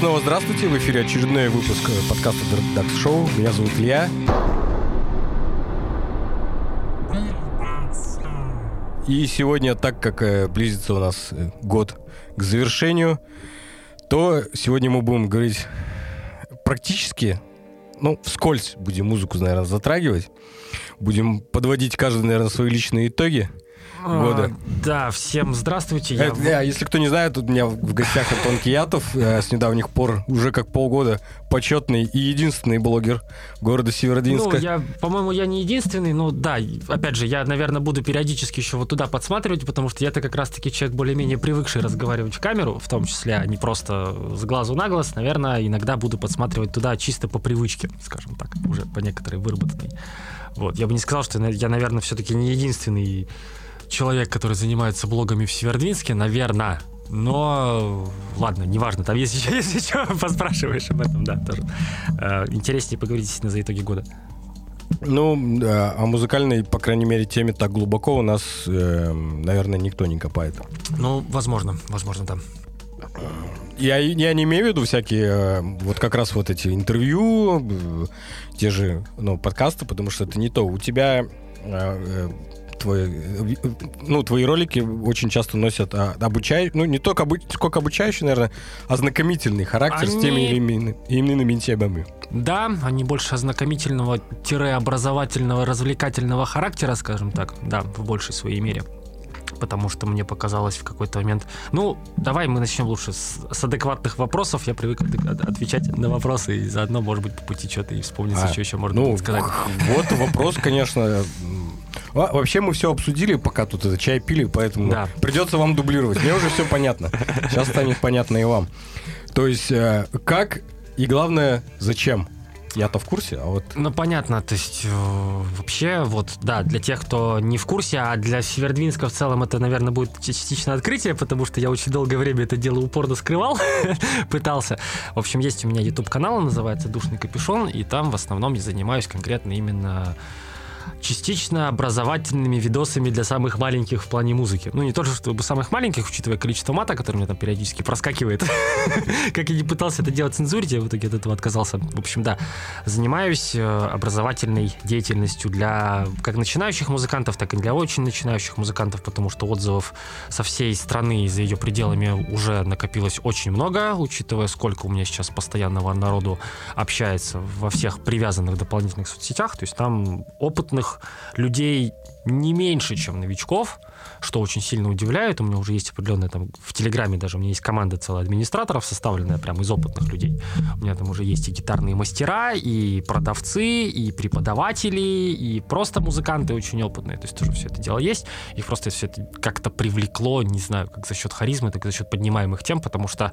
снова здравствуйте. В эфире очередной выпуск подкаста Dark Show. Меня зовут Илья. И сегодня, так как э, близится у нас э, год к завершению, то сегодня мы будем говорить практически, ну, вскользь будем музыку, наверное, затрагивать. Будем подводить каждый, наверное, свои личные итоги года. А, да, всем здравствуйте. Я... Это, если кто не знает, у меня в гостях Антон Киятов, э, с недавних пор уже как полгода почетный и единственный блогер города Северодвинска. Ну, я, по-моему, я не единственный, но да, опять же, я, наверное, буду периодически еще вот туда подсматривать, потому что я-то как раз-таки человек более-менее привыкший разговаривать в камеру, в том числе, а не просто с глазу на глаз. Наверное, иногда буду подсматривать туда чисто по привычке, скажем так, уже по некоторой выработанной. Вот. Я бы не сказал, что я, наверное, все-таки не единственный человек, который занимается блогами в Севердвинске, наверное. Но ладно, неважно, там есть еще, если что, поспрашиваешь об этом, да, тоже. Э, интереснее поговорить, естественно, за итоги года. Ну, о музыкальной, по крайней мере, теме так глубоко у нас, э, наверное, никто не копает. Ну, возможно, возможно, да. Я, я не имею в виду всякие э, вот как раз вот эти интервью, те же ну, подкасты, потому что это не то. У тебя твой, ну, твои ролики очень часто носят а, обучающий, ну, не только обу, сколько обучающий, наверное, а ознакомительный характер они... с теми или иными, иными темами. Да, они больше ознакомительного-образовательного, развлекательного характера, скажем так, да, в большей своей мере потому что мне показалось в какой-то момент... Ну, давай мы начнем лучше с, с адекватных вопросов. Я привык отвечать на вопросы, и заодно, может быть, по пути что-то и вспомнится, а, что еще можно ну, сказать. Вот вопрос, конечно, Вообще мы все обсудили, пока тут это чай пили, поэтому да. придется вам дублировать. Мне уже все понятно. Сейчас станет понятно и вам. То есть э, как и главное зачем? Я-то в курсе, а вот... Ну, понятно, то есть э, вообще, вот, да, для тех, кто не в курсе, а для Севердвинска в целом это, наверное, будет частичное открытие, потому что я очень долгое время это дело упорно скрывал, пытался. В общем, есть у меня YouTube-канал, называется «Душный капюшон», и там в основном я занимаюсь конкретно именно частично образовательными видосами для самых маленьких в плане музыки. Ну, не то, чтобы самых маленьких, учитывая количество мата, который мне там периодически проскакивает. Как я не пытался это делать цензурить, я в итоге от этого отказался. В общем, да, занимаюсь э, образовательной деятельностью для как начинающих музыкантов, так и для очень начинающих музыкантов, потому что отзывов со всей страны и за ее пределами уже накопилось очень много, учитывая, сколько у меня сейчас постоянного народу общается во всех привязанных дополнительных соцсетях. То есть там опытных опытных людей не меньше, чем новичков, что очень сильно удивляет. У меня уже есть определенная там в Телеграме даже у меня есть команда целая администраторов, составленная прямо из опытных людей. У меня там уже есть и гитарные мастера, и продавцы, и преподаватели, и просто музыканты очень опытные. То есть тоже все это дело есть. И просто все это как-то привлекло, не знаю, как за счет харизмы, так и за счет поднимаемых тем, потому что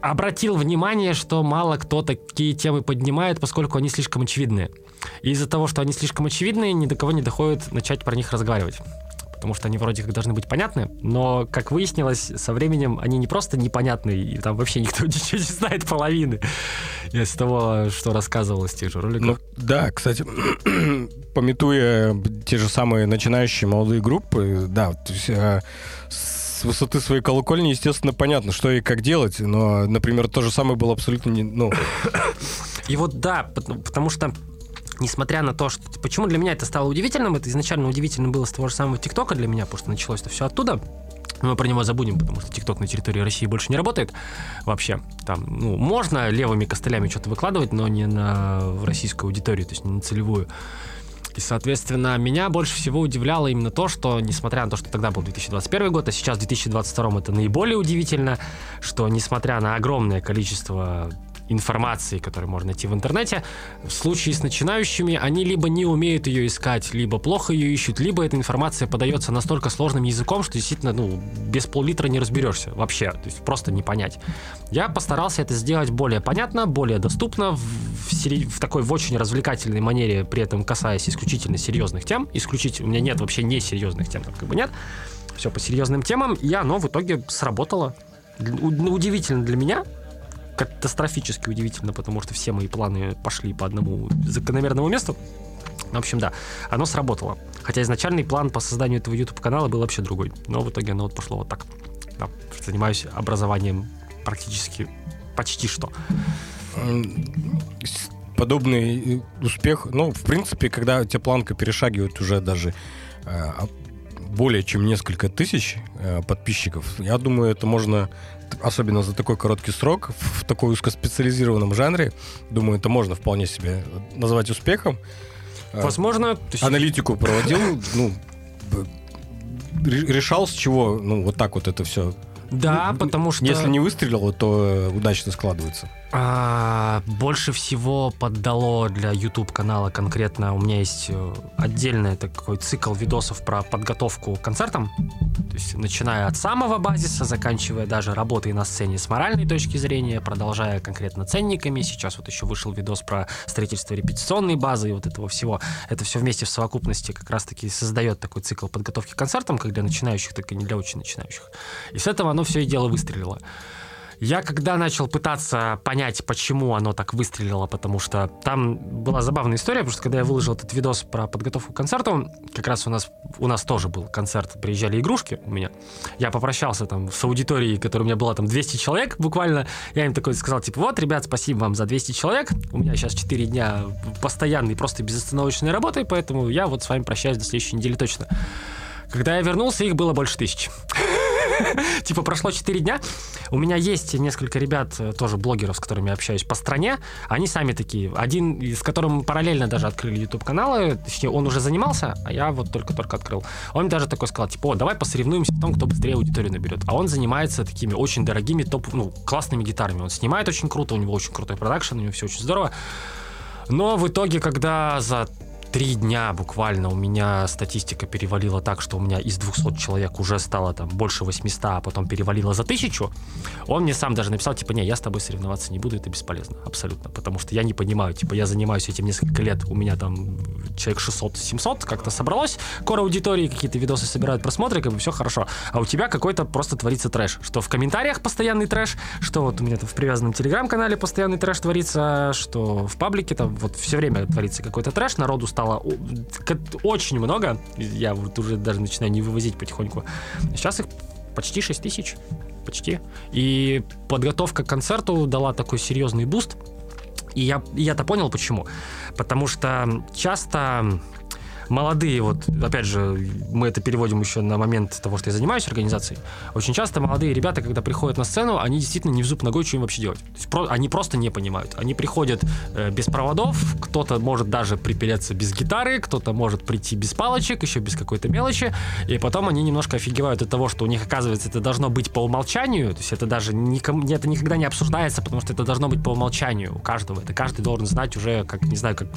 обратил внимание, что мало кто такие темы поднимает, поскольку они слишком очевидные. И из-за того, что они слишком очевидные, ни до кого не доходит начать про них разговаривать. Потому что они вроде как должны быть понятны, но, как выяснилось, со временем они не просто непонятны, и там вообще никто ничего не знает половины. Из того, что рассказывалось в тех же роликах. Ну, да, кстати, пометуя те же самые начинающие молодые группы, да, то есть, э, с высоты своей колокольни, естественно, понятно, что и как делать, но, например, то же самое было абсолютно не... Ну... И вот да, потому что несмотря на то, что... Почему для меня это стало удивительным? Это изначально удивительно было с того же самого ТикТока для меня, потому что началось это все оттуда. мы про него забудем, потому что ТикТок на территории России больше не работает вообще. Там, ну, можно левыми костылями что-то выкладывать, но не на российскую аудиторию, то есть не на целевую. И, соответственно, меня больше всего удивляло именно то, что, несмотря на то, что тогда был 2021 год, а сейчас 2022 это наиболее удивительно, что, несмотря на огромное количество информации, которую можно найти в интернете. В случае с начинающими они либо не умеют ее искать, либо плохо ее ищут, либо эта информация подается настолько сложным языком, что действительно, ну, без пол-литра не разберешься вообще, то есть просто не понять. Я постарался это сделать более понятно, более доступно, в, в, в такой в очень развлекательной манере, при этом касаясь исключительно серьезных тем. Исключительно, у меня нет вообще несерьезных тем, как бы нет. Все по серьезным темам, и оно в итоге сработало. Удивительно для меня, катастрофически удивительно, потому что все мои планы пошли по одному закономерному месту. В общем, да, оно сработало. Хотя изначальный план по созданию этого YouTube-канала был вообще другой. Но в итоге оно вот пошло вот так. Да, занимаюсь образованием практически почти что. Подобный э, успех, ну, в принципе, когда у тебя планка перешагивает уже даже э, более чем несколько тысяч э, подписчиков, я думаю, это можно, особенно за такой короткий срок, в такой узкоспециализированном жанре, думаю, это можно вполне себе назвать успехом. Возможно... Аналитику проводил, ну, решал, с чего, ну, вот так вот это все да, ну, потому что... Если не выстрелило, то удачно складывается. А, больше всего поддало для YouTube канала конкретно. У меня есть э, отдельный такой цикл видосов про подготовку к концертам. То есть начиная от самого базиса, заканчивая даже работой на сцене с моральной точки зрения, продолжая конкретно ценниками. Сейчас вот еще вышел видос про строительство репетиционной базы и вот этого всего. Это все вместе в совокупности как раз-таки создает такой цикл подготовки к концертам, как для начинающих, так и не для очень начинающих. И с этого оно все и дело выстрелило. Я когда начал пытаться понять, почему оно так выстрелило, потому что там была забавная история, потому что когда я выложил этот видос про подготовку к концерту, как раз у нас, у нас тоже был концерт, приезжали игрушки у меня. Я попрощался там с аудиторией, которая у меня была там 200 человек буквально. Я им такой сказал, типа, вот, ребят, спасибо вам за 200 человек. У меня сейчас 4 дня постоянной, просто безостановочной работы, поэтому я вот с вами прощаюсь до следующей недели точно. Когда я вернулся, их было больше тысячи. Типа прошло 4 дня. У меня есть несколько ребят, э, тоже блогеров, с которыми я общаюсь по стране. Они сами такие. Один, с которым параллельно даже открыли YouTube-каналы. Точнее, он уже занимался, а я вот только-только открыл. Он даже такой сказал, типа, о, давай посоревнуемся в том, кто быстрее аудиторию наберет. А он занимается такими очень дорогими, топ, ну, классными гитарами. Он снимает очень круто, у него очень крутой продакшн, у него все очень здорово. Но в итоге, когда за три дня буквально у меня статистика перевалила так, что у меня из 200 человек уже стало там больше 800, а потом перевалило за тысячу, он мне сам даже написал, типа, не, я с тобой соревноваться не буду, это бесполезно, абсолютно, потому что я не понимаю, типа, я занимаюсь этим несколько лет, у меня там человек 600-700 как-то собралось, кор аудитории, какие-то видосы собирают просмотры, как бы все хорошо, а у тебя какой-то просто творится трэш, что в комментариях постоянный трэш, что вот у меня там в привязанном телеграм-канале постоянный трэш творится, что в паблике там вот все время творится какой-то трэш, народу стало стало очень много. Я вот уже даже начинаю не вывозить потихоньку. Сейчас их почти 6 тысяч. Почти. И подготовка к концерту дала такой серьезный буст. И я, я-то понял почему. Потому что часто молодые, вот, опять же, мы это переводим еще на момент того, что я занимаюсь организацией, очень часто молодые ребята, когда приходят на сцену, они действительно не в зуб ногой, что им вообще делать. То есть, про, они просто не понимают. Они приходят э, без проводов, кто-то может даже припереться без гитары, кто-то может прийти без палочек, еще без какой-то мелочи, и потом они немножко офигевают от того, что у них, оказывается, это должно быть по умолчанию, то есть это даже никому, это никогда не обсуждается, потому что это должно быть по умолчанию у каждого. Это каждый должен знать уже, как, не знаю, как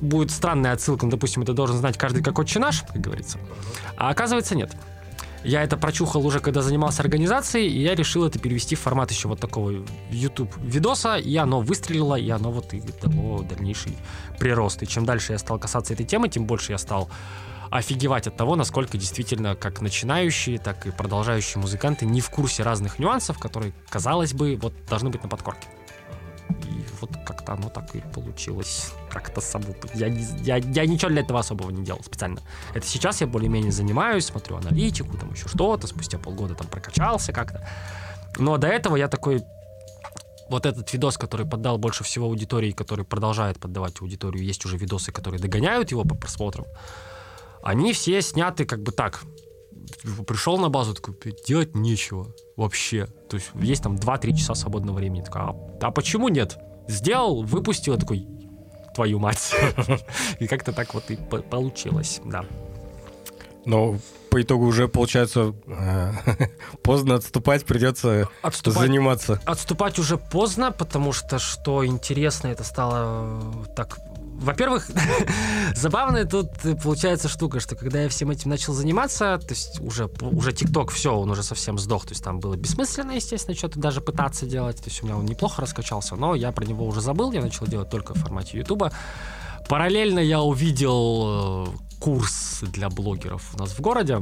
будет странная отсылка, ну, допустим, это должен знать каждый как отче наш, как говорится. А оказывается, нет. Я это прочухал уже, когда занимался организацией, и я решил это перевести в формат еще вот такого YouTube видоса, и оно выстрелило, и оно вот и дало дальнейший прирост. И чем дальше я стал касаться этой темы, тем больше я стал офигевать от того, насколько действительно как начинающие, так и продолжающие музыканты не в курсе разных нюансов, которые, казалось бы, вот должны быть на подкорке. Вот как-то оно так и получилось. Как-то само. Я, я, я ничего для этого особого не делал специально. Это сейчас я более-менее занимаюсь, смотрю аналитику, там еще что-то, спустя полгода там прокачался как-то. Но до этого я такой вот этот видос, который поддал больше всего аудитории, который продолжает поддавать аудиторию, есть уже видосы, которые догоняют его по просмотрам, они все сняты как бы так. Пришел на базу, такой, делать нечего вообще. То есть есть там 2-3 часа свободного времени. Такой, а, а почему нет? Сделал, выпустил, такой, твою мать. И как-то так вот и получилось, да. Но по итогу уже получается э, поздно отступать, придется отступать, заниматься. Отступать уже поздно, потому что что интересно, это стало так во-первых, забавная тут получается штука, что когда я всем этим начал заниматься, то есть уже, уже TikTok, все, он уже совсем сдох, то есть там было бессмысленно, естественно, что-то даже пытаться делать, то есть у меня он неплохо раскачался, но я про него уже забыл, я начал делать только в формате YouTube. Параллельно я увидел э, курс для блогеров у нас в городе.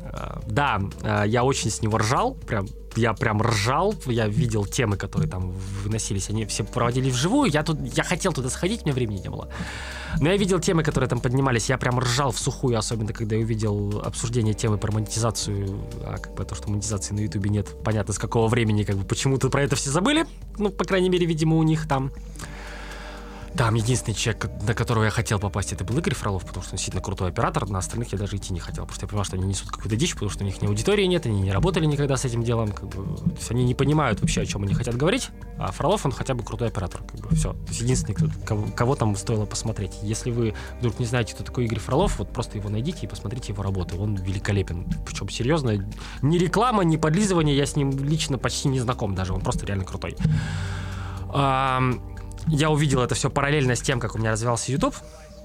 Э, да, э, я очень с него ржал, прям я прям ржал, я видел темы, которые там выносились, они все проводили вживую, я тут, я хотел туда сходить, у меня времени не было. Но я видел темы, которые там поднимались, я прям ржал в сухую, особенно когда я увидел обсуждение темы про монетизацию, а как бы то, что монетизации на Ютубе нет, понятно с какого времени, как бы почему-то про это все забыли, ну, по крайней мере, видимо, у них там. Там единственный человек, на которого я хотел попасть, это был Игорь Фролов, потому что он действительно крутой оператор. На остальных я даже идти не хотел, потому что я понимал, что они несут какую-то дичь, потому что у них ни аудитории нет, они не работали никогда с этим делом. Как бы, то есть они не понимают вообще, о чем они хотят говорить. А Фролов, он хотя бы крутой оператор. Как бы, все. То есть единственный, кто, кого, кого там стоило посмотреть. Если вы вдруг не знаете, кто такой Игорь Фролов, вот просто его найдите и посмотрите его работу. Он великолепен. Причем серьезно, ни реклама, ни подлизывание, я с ним лично почти не знаком даже. Он просто реально крутой я увидел это все параллельно с тем, как у меня развивался YouTube.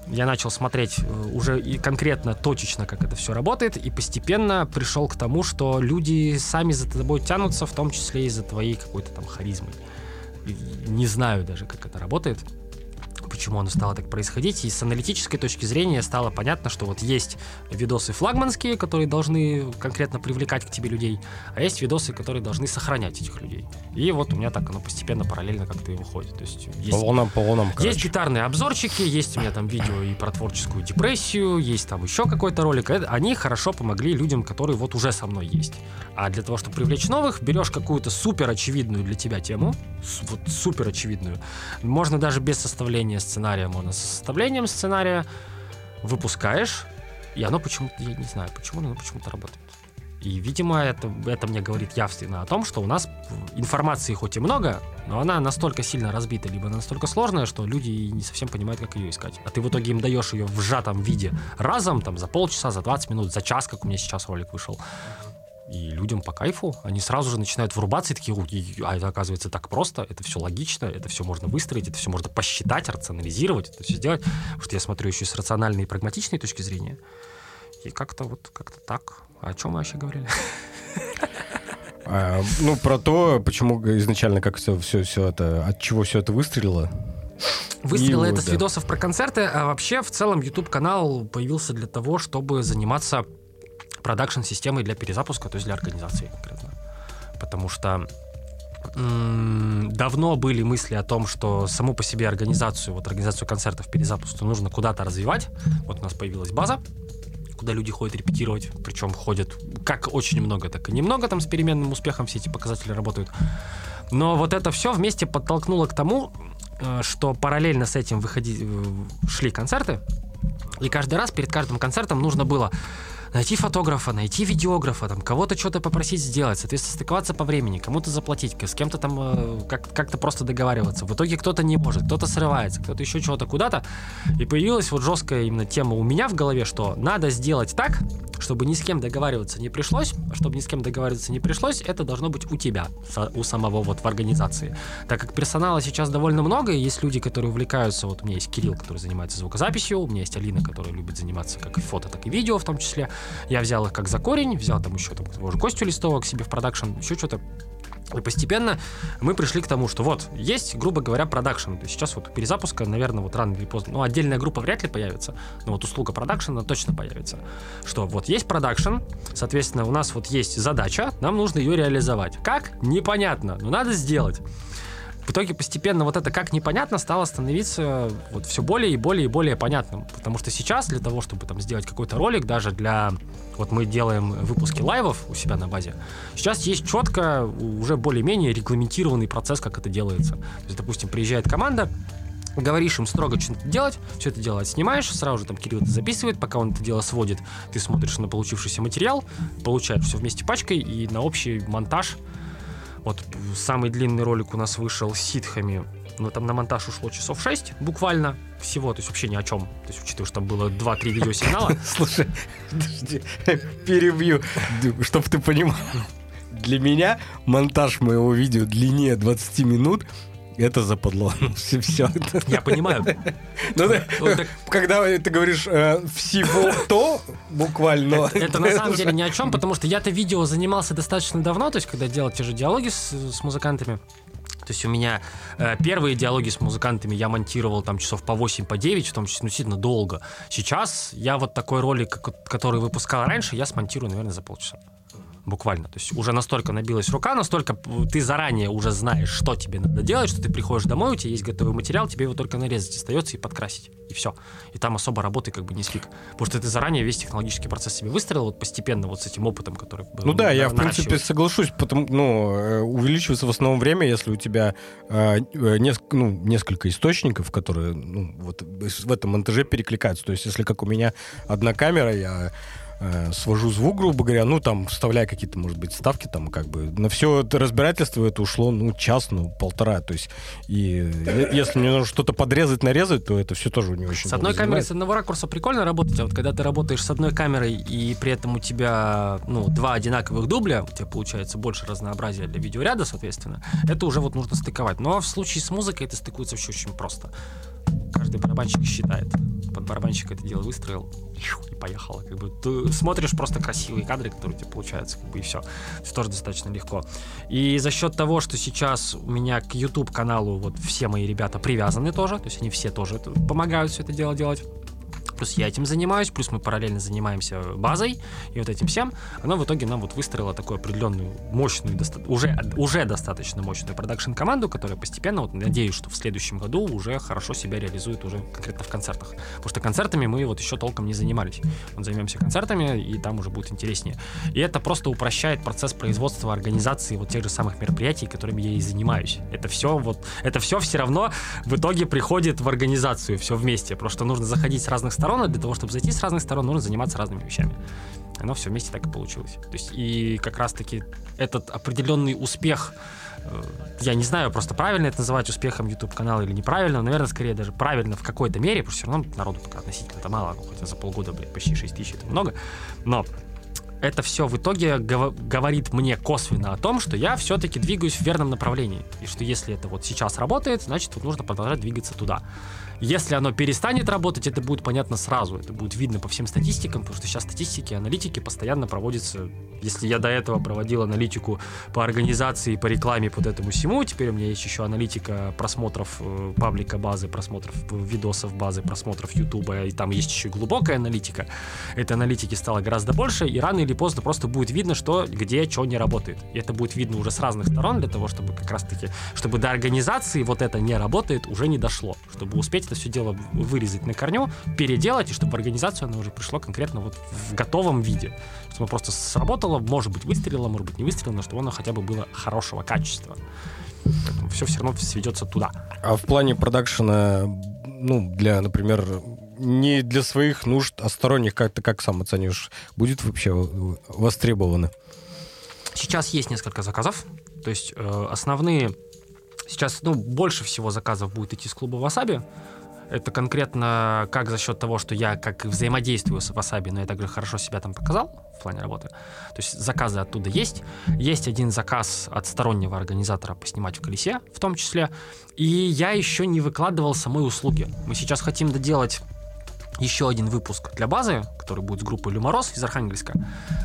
Я начал смотреть э, уже и конкретно, точечно, как это все работает, и постепенно пришел к тому, что люди сами за тобой тянутся, в том числе и за твоей какой-то там харизмой. Не знаю даже, как это работает почему оно стало так происходить. И с аналитической точки зрения стало понятно, что вот есть видосы флагманские, которые должны конкретно привлекать к тебе людей, а есть видосы, которые должны сохранять этих людей. И вот у меня так оно постепенно, параллельно как-то и выходит. То есть есть, по волнам, по волнам, есть гитарные обзорчики, есть у меня там видео и про творческую депрессию, есть там еще какой-то ролик. Это, они хорошо помогли людям, которые вот уже со мной есть. А для того, чтобы привлечь новых, берешь какую-то супер очевидную для тебя тему, вот супер очевидную. Можно даже без составления сценария, можно с составлением сценария, выпускаешь, и оно почему-то, я не знаю, почему, но оно почему-то работает. И, видимо, это, это мне говорит явственно о том, что у нас информации хоть и много, но она настолько сильно разбита, либо настолько сложная, что люди не совсем понимают, как ее искать. А ты в итоге им даешь ее в сжатом виде разом, там, за полчаса, за 20 минут, за час, как у меня сейчас ролик вышел. И людям по кайфу, они сразу же начинают врубаться и такие, а это оказывается так просто, это все логично, это все можно выстроить, это все можно посчитать, рационализировать, это все сделать. Потому что я смотрю еще с рациональной и прагматичной точки зрения. И как-то вот как-то так. А о чем мы вообще говорили? А, ну, про то, почему изначально как все, все, все это, от чего все это выстрелило. Выстрелило это да. с видосов про концерты, а вообще в целом YouTube канал появился для того, чтобы заниматься продакшн-системой для перезапуска, то есть для организации конкретно. Потому что давно были мысли о том, что саму по себе организацию, вот организацию концертов, перезапуск нужно куда-то развивать. Вот у нас появилась база, куда люди ходят репетировать, причем ходят как очень много, так и немного, там с переменным успехом все эти показатели работают. Но вот это все вместе подтолкнуло к тому, э, что параллельно с этим выходи, э, шли концерты, и каждый раз перед каждым концертом нужно было найти фотографа, найти видеографа, там, кого-то что-то попросить сделать, соответственно, стыковаться по времени, кому-то заплатить, с кем-то там э, как- как-то просто договариваться. В итоге кто-то не может, кто-то срывается, кто-то еще чего-то куда-то. И появилась вот жесткая именно тема у меня в голове, что надо сделать так, чтобы ни с кем договариваться не пришлось, а чтобы ни с кем договариваться не пришлось, это должно быть у тебя, у самого вот в организации. Так как персонала сейчас довольно много, и есть люди, которые увлекаются, вот у меня есть Кирилл, который занимается звукозаписью, у меня есть Алина, которая любит заниматься как и фото, так и видео в том числе. Я взял их как за корень, взял там еще там того же Костю Листова к себе в продакшн, еще что-то и постепенно мы пришли к тому, что вот, есть, грубо говоря, продакшн. То есть сейчас вот перезапуска, наверное, вот рано или поздно, ну, отдельная группа вряд ли появится, но вот услуга продакшена точно появится. Что вот есть продакшн, соответственно, у нас вот есть задача, нам нужно ее реализовать. Как? Непонятно, но надо сделать в итоге постепенно вот это как непонятно стало становиться вот все более и более и более понятным. Потому что сейчас для того, чтобы там сделать какой-то ролик, даже для... Вот мы делаем выпуски лайвов у себя на базе. Сейчас есть четко уже более-менее регламентированный процесс, как это делается. То есть, допустим, приезжает команда, говоришь им строго что-то делать, все это дело снимаешь, сразу же там Кирилл это записывает, пока он это дело сводит, ты смотришь на получившийся материал, получаешь все вместе пачкой и на общий монтаж вот самый длинный ролик у нас вышел с ситхами. но там на монтаж ушло часов 6 буквально всего, то есть вообще ни о чем. То есть, учитывая, что там было 2-3 видеосигнала. Слушай, подожди, перебью, чтобы ты понимал. Для меня монтаж моего видео длиннее 20 минут это западло. все, все. Я понимаю. Ну, когда ты говоришь э, всего то, буквально. Это, на самом деле ни о чем, потому что я-то видео занимался достаточно давно, то есть когда делал те же диалоги с, с музыкантами. То есть у меня э, первые диалоги с музыкантами я монтировал там часов по 8, по 9, в том числе, ну, сильно долго. Сейчас я вот такой ролик, который выпускал раньше, я смонтирую, наверное, за полчаса. Буквально. То есть уже настолько набилась рука, настолько ты заранее уже знаешь, что тебе надо делать, что ты приходишь домой, у тебя есть готовый материал, тебе его только нарезать остается и подкрасить. И все. И там особо работы как бы не сфиг. Потому что ты заранее весь технологический процесс себе выстроил вот постепенно вот с этим опытом, который Ну да, я в принципе соглашусь, потому, ну, э, увеличивается в основном время, если у тебя э, э несколько, ну, несколько источников, которые ну, вот в этом монтаже перекликаются. То есть если как у меня одна камера, я э, свожу звук, грубо говоря, ну, там, вставляя какие-то, может быть, ставки, там, как бы, на все это разбирательство это ушло, ну, час, ну, полтора, то есть, и если мне нужно что-то подрезать, нарезать, то это все тоже не очень С одной камерой, с одного ракурса прикольно работать, а вот когда ты работаешь с одной камерой, и при этом у тебя, ну, два одинаковых дубля, у тебя получается больше разнообразия для видеоряда, соответственно, это уже вот нужно стыковать. Но в случае с музыкой это стыкуется вообще очень просто каждый барабанщик считает. Под барабанщик это дело выстроил и поехало. Как бы ты смотришь просто красивые кадры, которые у тебя получаются, как бы и все. Это тоже достаточно легко. И за счет того, что сейчас у меня к YouTube каналу вот все мои ребята привязаны тоже, то есть они все тоже помогают все это дело делать плюс я этим занимаюсь, плюс мы параллельно занимаемся базой и вот этим всем, оно в итоге нам вот выстроило такую определенную мощную, доста- уже, уже достаточно мощную продакшн-команду, которая постепенно, вот надеюсь, что в следующем году уже хорошо себя реализует уже конкретно в концертах. Потому что концертами мы вот еще толком не занимались. Мы займемся концертами, и там уже будет интереснее. И это просто упрощает процесс производства, организации вот тех же самых мероприятий, которыми я и занимаюсь. Это все вот, это все все равно в итоге приходит в организацию, все вместе. Просто нужно заходить с разных сторон а для того, чтобы зайти с разных сторон, нужно заниматься разными вещами. Оно все вместе так и получилось. То есть и как раз-таки этот определенный успех э, я не знаю, просто правильно это называть успехом YouTube канала или неправильно, наверное, скорее даже правильно в какой-то мере, потому что все равно народу пока относительно это мало, хотя за полгода, блядь, почти 6 тысяч это много, но это все в итоге говорит мне косвенно о том, что я все-таки двигаюсь в верном направлении. И что если это вот сейчас работает, значит, вот нужно продолжать двигаться туда. Если оно перестанет работать, это будет понятно сразу. Это будет видно по всем статистикам, потому что сейчас статистики, аналитики постоянно проводятся. Если я до этого проводил аналитику по организации, по рекламе, по вот этому всему, теперь у меня есть еще аналитика просмотров э, паблика базы, просмотров видосов базы, просмотров Ютуба, и там есть еще глубокая аналитика. Этой аналитики стало гораздо больше, и рано или поздно просто будет видно, что где что не работает. И это будет видно уже с разных сторон для того, чтобы как раз-таки, чтобы до организации вот это не работает, уже не дошло, чтобы успеть это все дело вырезать на корню, переделать, и чтобы организацию оно уже пришло конкретно вот в готовом виде. Чтобы оно просто сработало, может быть, выстрелило, может быть, не выстрелило, но чтобы оно хотя бы было хорошего качества. Поэтому все все равно сведется туда. А в плане продакшена, ну, для, например, не для своих нужд, а сторонних, как ты как сам оценишь, будет вообще востребовано? Сейчас есть несколько заказов. То есть э, основные сейчас, ну, больше всего заказов будет идти с клуба Васаби. Это конкретно как за счет того, что я как взаимодействую с Wasabi, но я также хорошо себя там показал в плане работы. То есть заказы оттуда есть. Есть один заказ от стороннего организатора поснимать в колесе в том числе. И я еще не выкладывал самой услуги. Мы сейчас хотим доделать еще один выпуск для базы, который будет с группой Люмороз из Архангельска.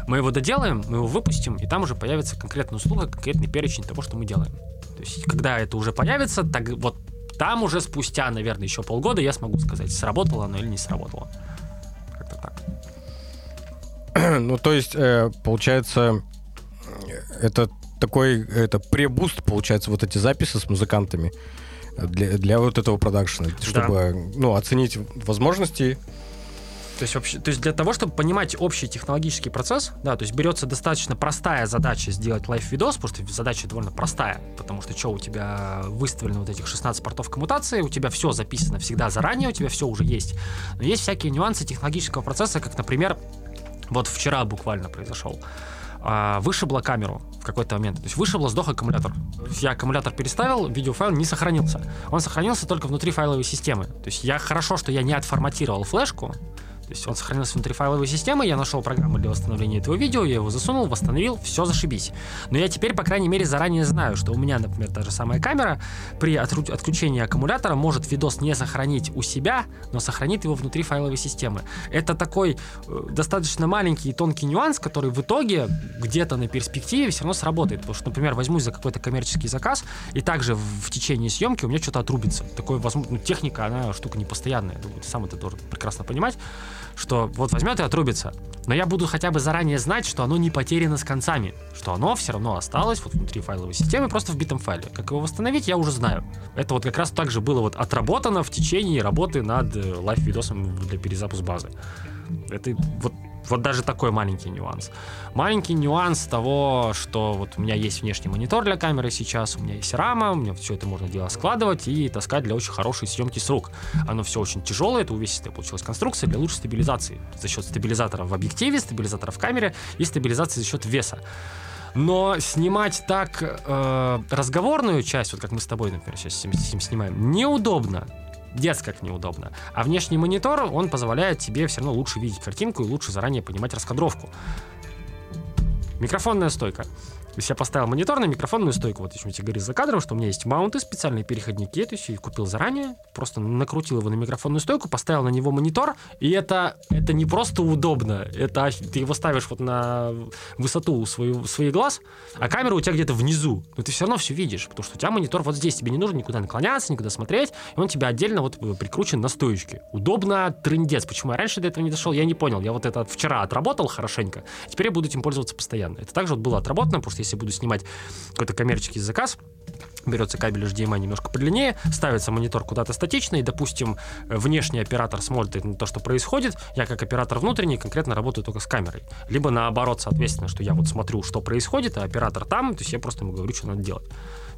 Мы его доделаем, мы его выпустим, и там уже появится конкретная услуга, конкретный перечень того, что мы делаем. То есть, когда это уже появится, так вот там уже спустя, наверное, еще полгода я смогу сказать, сработало оно или не сработало. Как-то так. Ну, то есть, э, получается, это такой это пребуст, получается, вот эти записи с музыкантами для, для вот этого продакшена, чтобы да. ну, оценить возможности то есть, вообще, то есть для того, чтобы понимать общий технологический процесс, да, то есть берется достаточно простая задача сделать live-видос, потому что задача довольно простая, потому что что, у тебя выставлено вот этих 16 портов коммутации, у тебя все записано всегда заранее, у тебя все уже есть. Но есть всякие нюансы технологического процесса, как, например, вот вчера буквально произошел а, вышибла камеру в какой-то момент. То есть вышибло, сдох аккумулятор. Я аккумулятор переставил, видеофайл не сохранился. Он сохранился только внутри файловой системы. То есть я хорошо, что я не отформатировал флешку, то есть он сохранился внутри файловой системы, я нашел программу для восстановления этого видео, я его засунул, восстановил, все зашибись. Но я теперь, по крайней мере, заранее знаю, что у меня, например, та же самая камера при отключении аккумулятора может видос не сохранить у себя, но сохранит его внутри файловой системы. Это такой э, достаточно маленький и тонкий нюанс, который в итоге где-то на перспективе все равно сработает. Потому что, например, возьмусь за какой-то коммерческий заказ, и также в, в течение съемки у меня что-то отрубится. Такое, возможно, ну, техника, она штука непостоянная. Думаю, ты сам это должен прекрасно понимать что вот возьмет и отрубится. Но я буду хотя бы заранее знать, что оно не потеряно с концами, что оно все равно осталось вот внутри файловой системы, просто в битом файле. Как его восстановить, я уже знаю. Это вот как раз так же было вот отработано в течение работы над э, лайв-видосом для перезапуска базы. Это вот вот даже такой маленький нюанс. Маленький нюанс того, что вот у меня есть внешний монитор для камеры сейчас, у меня есть рама, у меня все это можно дело складывать и таскать для очень хорошей съемки с рук. Оно все очень тяжелое, это увесистая получилась конструкция для лучшей стабилизации за счет стабилизатора в объективе, стабилизатора в камере и стабилизации за счет веса. Но снимать так э, разговорную часть, вот как мы с тобой, например, сейчас снимаем, неудобно дец как неудобно. А внешний монитор, он позволяет тебе все равно лучше видеть картинку и лучше заранее понимать раскадровку. Микрофонная стойка. То есть я поставил монитор на микрофонную стойку. Вот еще тебе говорил за кадром, что у меня есть маунты, специальные переходники. То есть я купил заранее, просто накрутил его на микрофонную стойку, поставил на него монитор. И это, это не просто удобно. Это ты его ставишь вот на высоту свою, своих глаз, а камера у тебя где-то внизу. Но ты все равно все видишь, потому что у тебя монитор вот здесь. Тебе не нужно никуда наклоняться, никуда смотреть. И он тебя отдельно вот прикручен на стоечке. Удобно, трындец. Почему я раньше до этого не дошел, я не понял. Я вот это вчера отработал хорошенько. Теперь я буду этим пользоваться постоянно. Это также вот было отработано, потому что если буду снимать какой-то коммерческий заказ, берется кабель HDMI немножко подлиннее, ставится монитор куда-то статично, и, допустим, внешний оператор смотрит на то, что происходит, я как оператор внутренний конкретно работаю только с камерой. Либо наоборот, соответственно, что я вот смотрю, что происходит, а оператор там, то есть я просто ему говорю, что надо делать.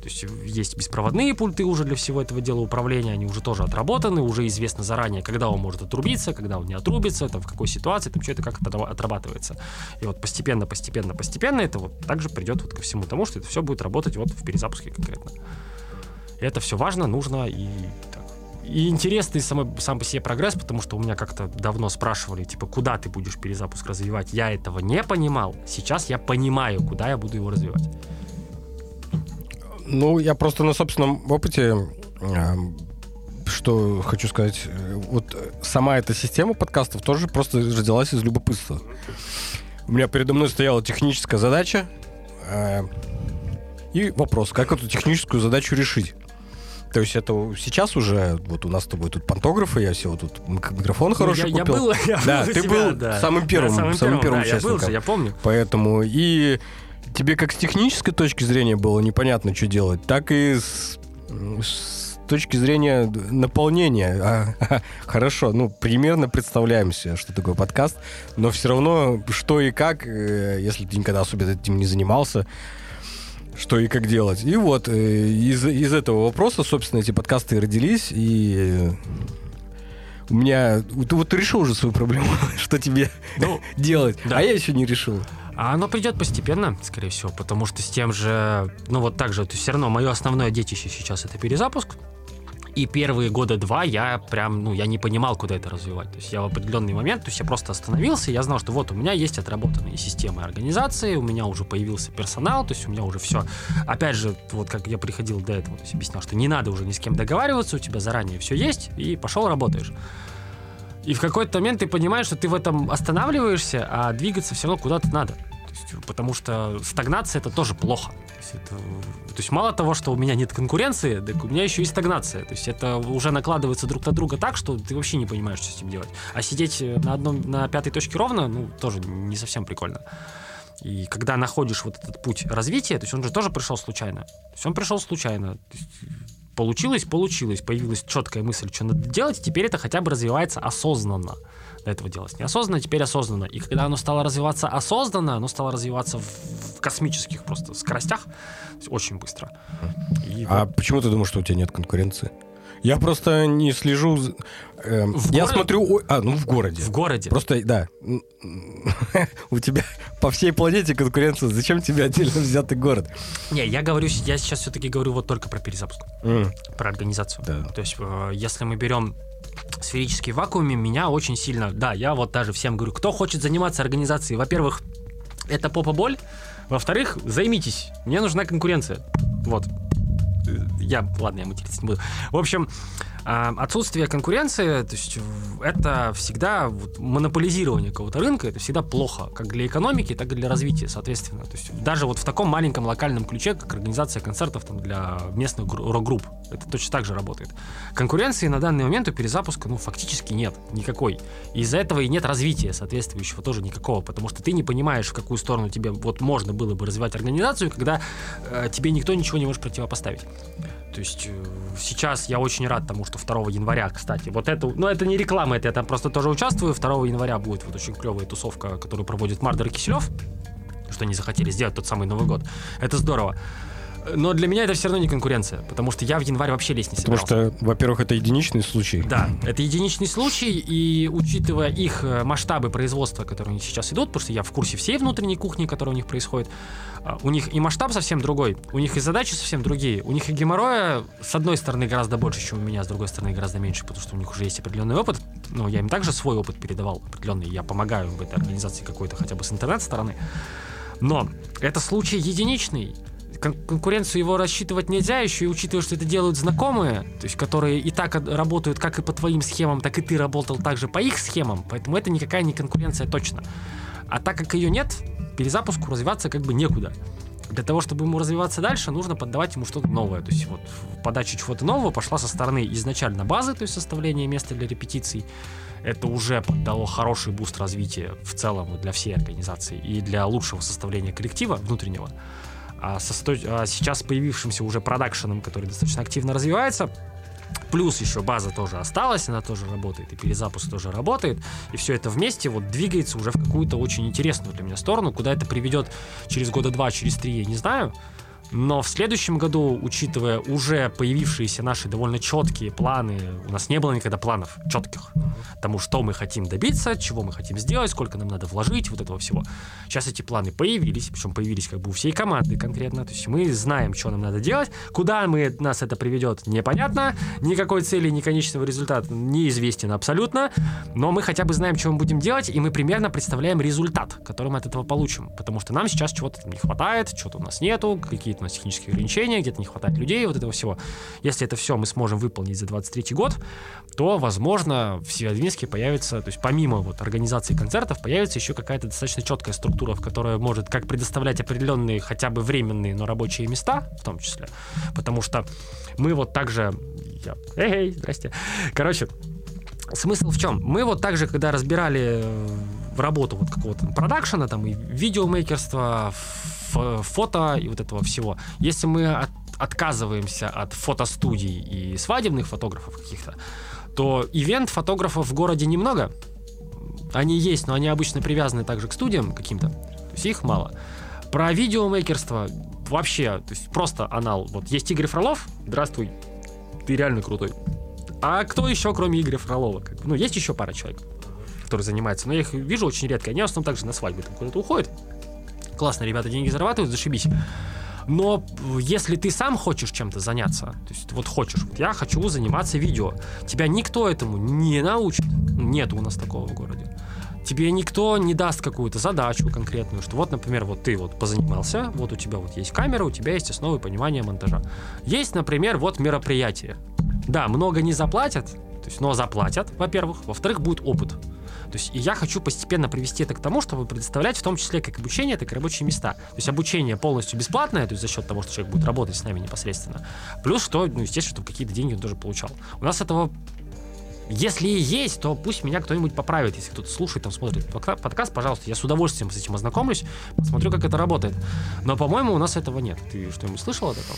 То есть есть беспроводные пульты уже для всего этого дела управления, они уже тоже отработаны, уже известно заранее, когда он может отрубиться, когда он не отрубится, там, в какой ситуации, там, что это как отрабатывается. И вот постепенно, постепенно, постепенно это вот также придет вот ко всему тому, что это все будет работать вот в перезапуске конкретно. И это все важно, нужно и так, и интересный сам, сам по себе прогресс, потому что у меня как-то давно спрашивали, типа, куда ты будешь перезапуск развивать. Я этого не понимал. Сейчас я понимаю, куда я буду его развивать. Ну, я просто на собственном опыте эм, что хочу сказать, э, вот сама эта система подкастов тоже просто родилась из любопытства. У меня передо мной стояла техническая задача э, и вопрос, как эту техническую задачу решить. То есть это сейчас уже, вот у нас с тобой тут пантографы, я все вот тут микрофон ну, хороший я, купил. Я был, я да, был ты себя, был да. самым первым, да, самым, самым первым, первым да, участником. Я, был, я помню. Поэтому и тебе как с технической точки зрения было непонятно, что делать, так и с, с точки зрения наполнения. А, хорошо, ну, примерно представляем себе, что такое подкаст, но все равно, что и как, э, если ты никогда особенно этим не занимался, что и как делать. И вот э, из, из этого вопроса, собственно, эти подкасты и родились, и у меня... Ты вот решил уже свою проблему, что тебе ну, делать, да. а я еще не решил. А оно придет постепенно, скорее всего, потому что с тем же, ну вот так же, то все равно мое основное детище сейчас это перезапуск, и первые года два я прям, ну, я не понимал, куда это развивать. То есть я в определенный момент, то есть я просто остановился, я знал, что вот у меня есть отработанные системы организации, у меня уже появился персонал, то есть у меня уже все. Опять же, вот как я приходил до этого, то есть объяснял, что не надо уже ни с кем договариваться, у тебя заранее все есть, и пошел работаешь. И в какой-то момент ты понимаешь, что ты в этом останавливаешься, а двигаться все равно куда-то надо. Есть, потому что стагнация это тоже плохо. То есть, это, то есть мало того, что у меня нет конкуренции, так у меня еще и стагнация. То есть это уже накладывается друг на друга так, что ты вообще не понимаешь, что с этим делать. А сидеть на одном, на пятой точке ровно, ну, тоже не совсем прикольно. И когда находишь вот этот путь развития, то есть он же тоже пришел случайно. То есть он пришел случайно. То есть Получилось, получилось, появилась четкая мысль, что надо делать, и теперь это хотя бы развивается осознанно. До этого делалось неосознанно, теперь осознанно. И когда оно стало развиваться осознанно, оно стало развиваться в космических просто скоростях очень быстро. И а вот... почему ты думаешь, что у тебя нет конкуренции? Я просто не слежу. Э, я город? смотрю. А, ну в городе. В городе. Просто, да. У тебя по всей планете конкуренция. Зачем тебе отдельно взятый город? Не, я говорю, я сейчас все-таки говорю вот только про перезапуск. Mm. Про организацию. Да. То есть, э, если мы берем сферический вакууме, меня очень сильно. Да, я вот даже всем говорю, кто хочет заниматься организацией, во-первых, это попа боль. Во-вторых, займитесь. Мне нужна конкуренция. Вот я, ладно, я материться не буду. В общем, отсутствие конкуренции, то есть это всегда вот, монополизирование какого-то рынка, это всегда плохо, как для экономики, так и для развития, соответственно. То есть даже вот в таком маленьком локальном ключе, как организация концертов там, для местных рок-групп, это точно так же работает. Конкуренции на данный момент у перезапуска, ну, фактически нет никакой. из-за этого и нет развития соответствующего тоже никакого, потому что ты не понимаешь, в какую сторону тебе вот можно было бы развивать организацию, когда э, тебе никто ничего не может противопоставить. То есть э, сейчас я очень рад тому, что 2 января, кстати, вот это, ну это не реклама, это я там просто тоже участвую. 2 января будет вот очень клевая тусовка, которую проводит Мардер Киселев, что они захотели сделать тот самый Новый год. Это здорово. Но для меня это все равно не конкуренция, потому что я в январь вообще лезть не собирался. Потому что, во-первых, это единичный случай. Да, это единичный случай, и учитывая их э, масштабы производства, которые у них сейчас идут, потому что я в курсе всей внутренней кухни, которая у них происходит, а, у них и масштаб совсем другой, у них и задачи совсем другие, у них и геморроя с одной стороны гораздо больше, чем у меня, с другой стороны гораздо меньше, потому что у них уже есть определенный опыт, но я им также свой опыт передавал определенный, я помогаю в этой организации какой-то хотя бы с интернет-стороны. Но это случай единичный, кон- конкуренцию его рассчитывать нельзя, еще и учитывая, что это делают знакомые, то есть которые и так работают как и по твоим схемам, так и ты работал также по их схемам, поэтому это никакая не конкуренция точно. А так как ее нет, перезапуску развиваться как бы некуда. Для того, чтобы ему развиваться дальше, нужно поддавать ему что-то новое. То есть вот подача чего-то нового пошла со стороны изначально базы, то есть составления места для репетиций. Это уже поддало хороший буст развития в целом для всей организации и для лучшего составления коллектива внутреннего а, со, а сейчас появившимся уже продакшеном, который достаточно активно развивается, Плюс еще база тоже осталась, она тоже работает, и перезапуск тоже работает. И все это вместе вот двигается уже в какую-то очень интересную для меня сторону. Куда это приведет через года два, через три, я не знаю. Но в следующем году, учитывая уже появившиеся наши довольно четкие планы, у нас не было никогда планов четких, тому, что мы хотим добиться, чего мы хотим сделать, сколько нам надо вложить, вот этого всего. Сейчас эти планы появились, причем появились как бы у всей команды конкретно, то есть мы знаем, что нам надо делать, куда мы, нас это приведет, непонятно, никакой цели, ни конечного результата неизвестен абсолютно, но мы хотя бы знаем, что мы будем делать, и мы примерно представляем результат, который мы от этого получим, потому что нам сейчас чего-то не хватает, чего-то у нас нету, какие-то у нас технические ограничения, где-то не хватает людей, вот этого всего. Если это все мы сможем выполнить за 23 год, то, возможно, в Северодвинске появится, то есть помимо вот организации концертов, появится еще какая-то достаточно четкая структура, в которой может как предоставлять определенные хотя бы временные, но рабочие места, в том числе. Потому что мы вот также... Я... Эй, здрасте. Короче, смысл в чем? Мы вот также, когда разбирали э, работу вот какого-то продакшена, там и видеомейкерства, фото и вот этого всего. Если мы от, отказываемся от фотостудий и свадебных фотографов каких-то, то ивент-фотографов в городе немного. Они есть, но они обычно привязаны также к студиям каким-то. То есть их мало. Про видеомейкерство вообще, то есть просто анал. Вот есть Игорь Фролов, здравствуй, ты реально крутой. А кто еще, кроме Игоря Фролова? Ну, есть еще пара человек, которые занимаются, но я их вижу очень редко. Они в основном также на свадьбы там куда-то уходят классно, ребята деньги зарабатывают, зашибись. Но если ты сам хочешь чем-то заняться, то есть вот хочешь, вот я хочу заниматься видео, тебя никто этому не научит, нет у нас такого в городе. Тебе никто не даст какую-то задачу конкретную, что вот, например, вот ты вот позанимался, вот у тебя вот есть камера, у тебя есть основы понимания монтажа. Есть, например, вот мероприятие. Да, много не заплатят, то есть, но заплатят, во-первых. Во-вторых, будет опыт. То есть и я хочу постепенно привести это к тому, чтобы предоставлять в том числе как обучение, так и рабочие места. То есть обучение полностью бесплатное, то есть за счет того, что человек будет работать с нами непосредственно. Плюс, что, ну, естественно, чтобы какие-то деньги он тоже получал. У нас этого если и есть, то пусть меня кто-нибудь поправит. Если кто-то слушает, там смотрит подкаст, пожалуйста, я с удовольствием с этим ознакомлюсь, посмотрю, как это работает. Но, по-моему, у нас этого нет. Ты что-нибудь слышал о таком?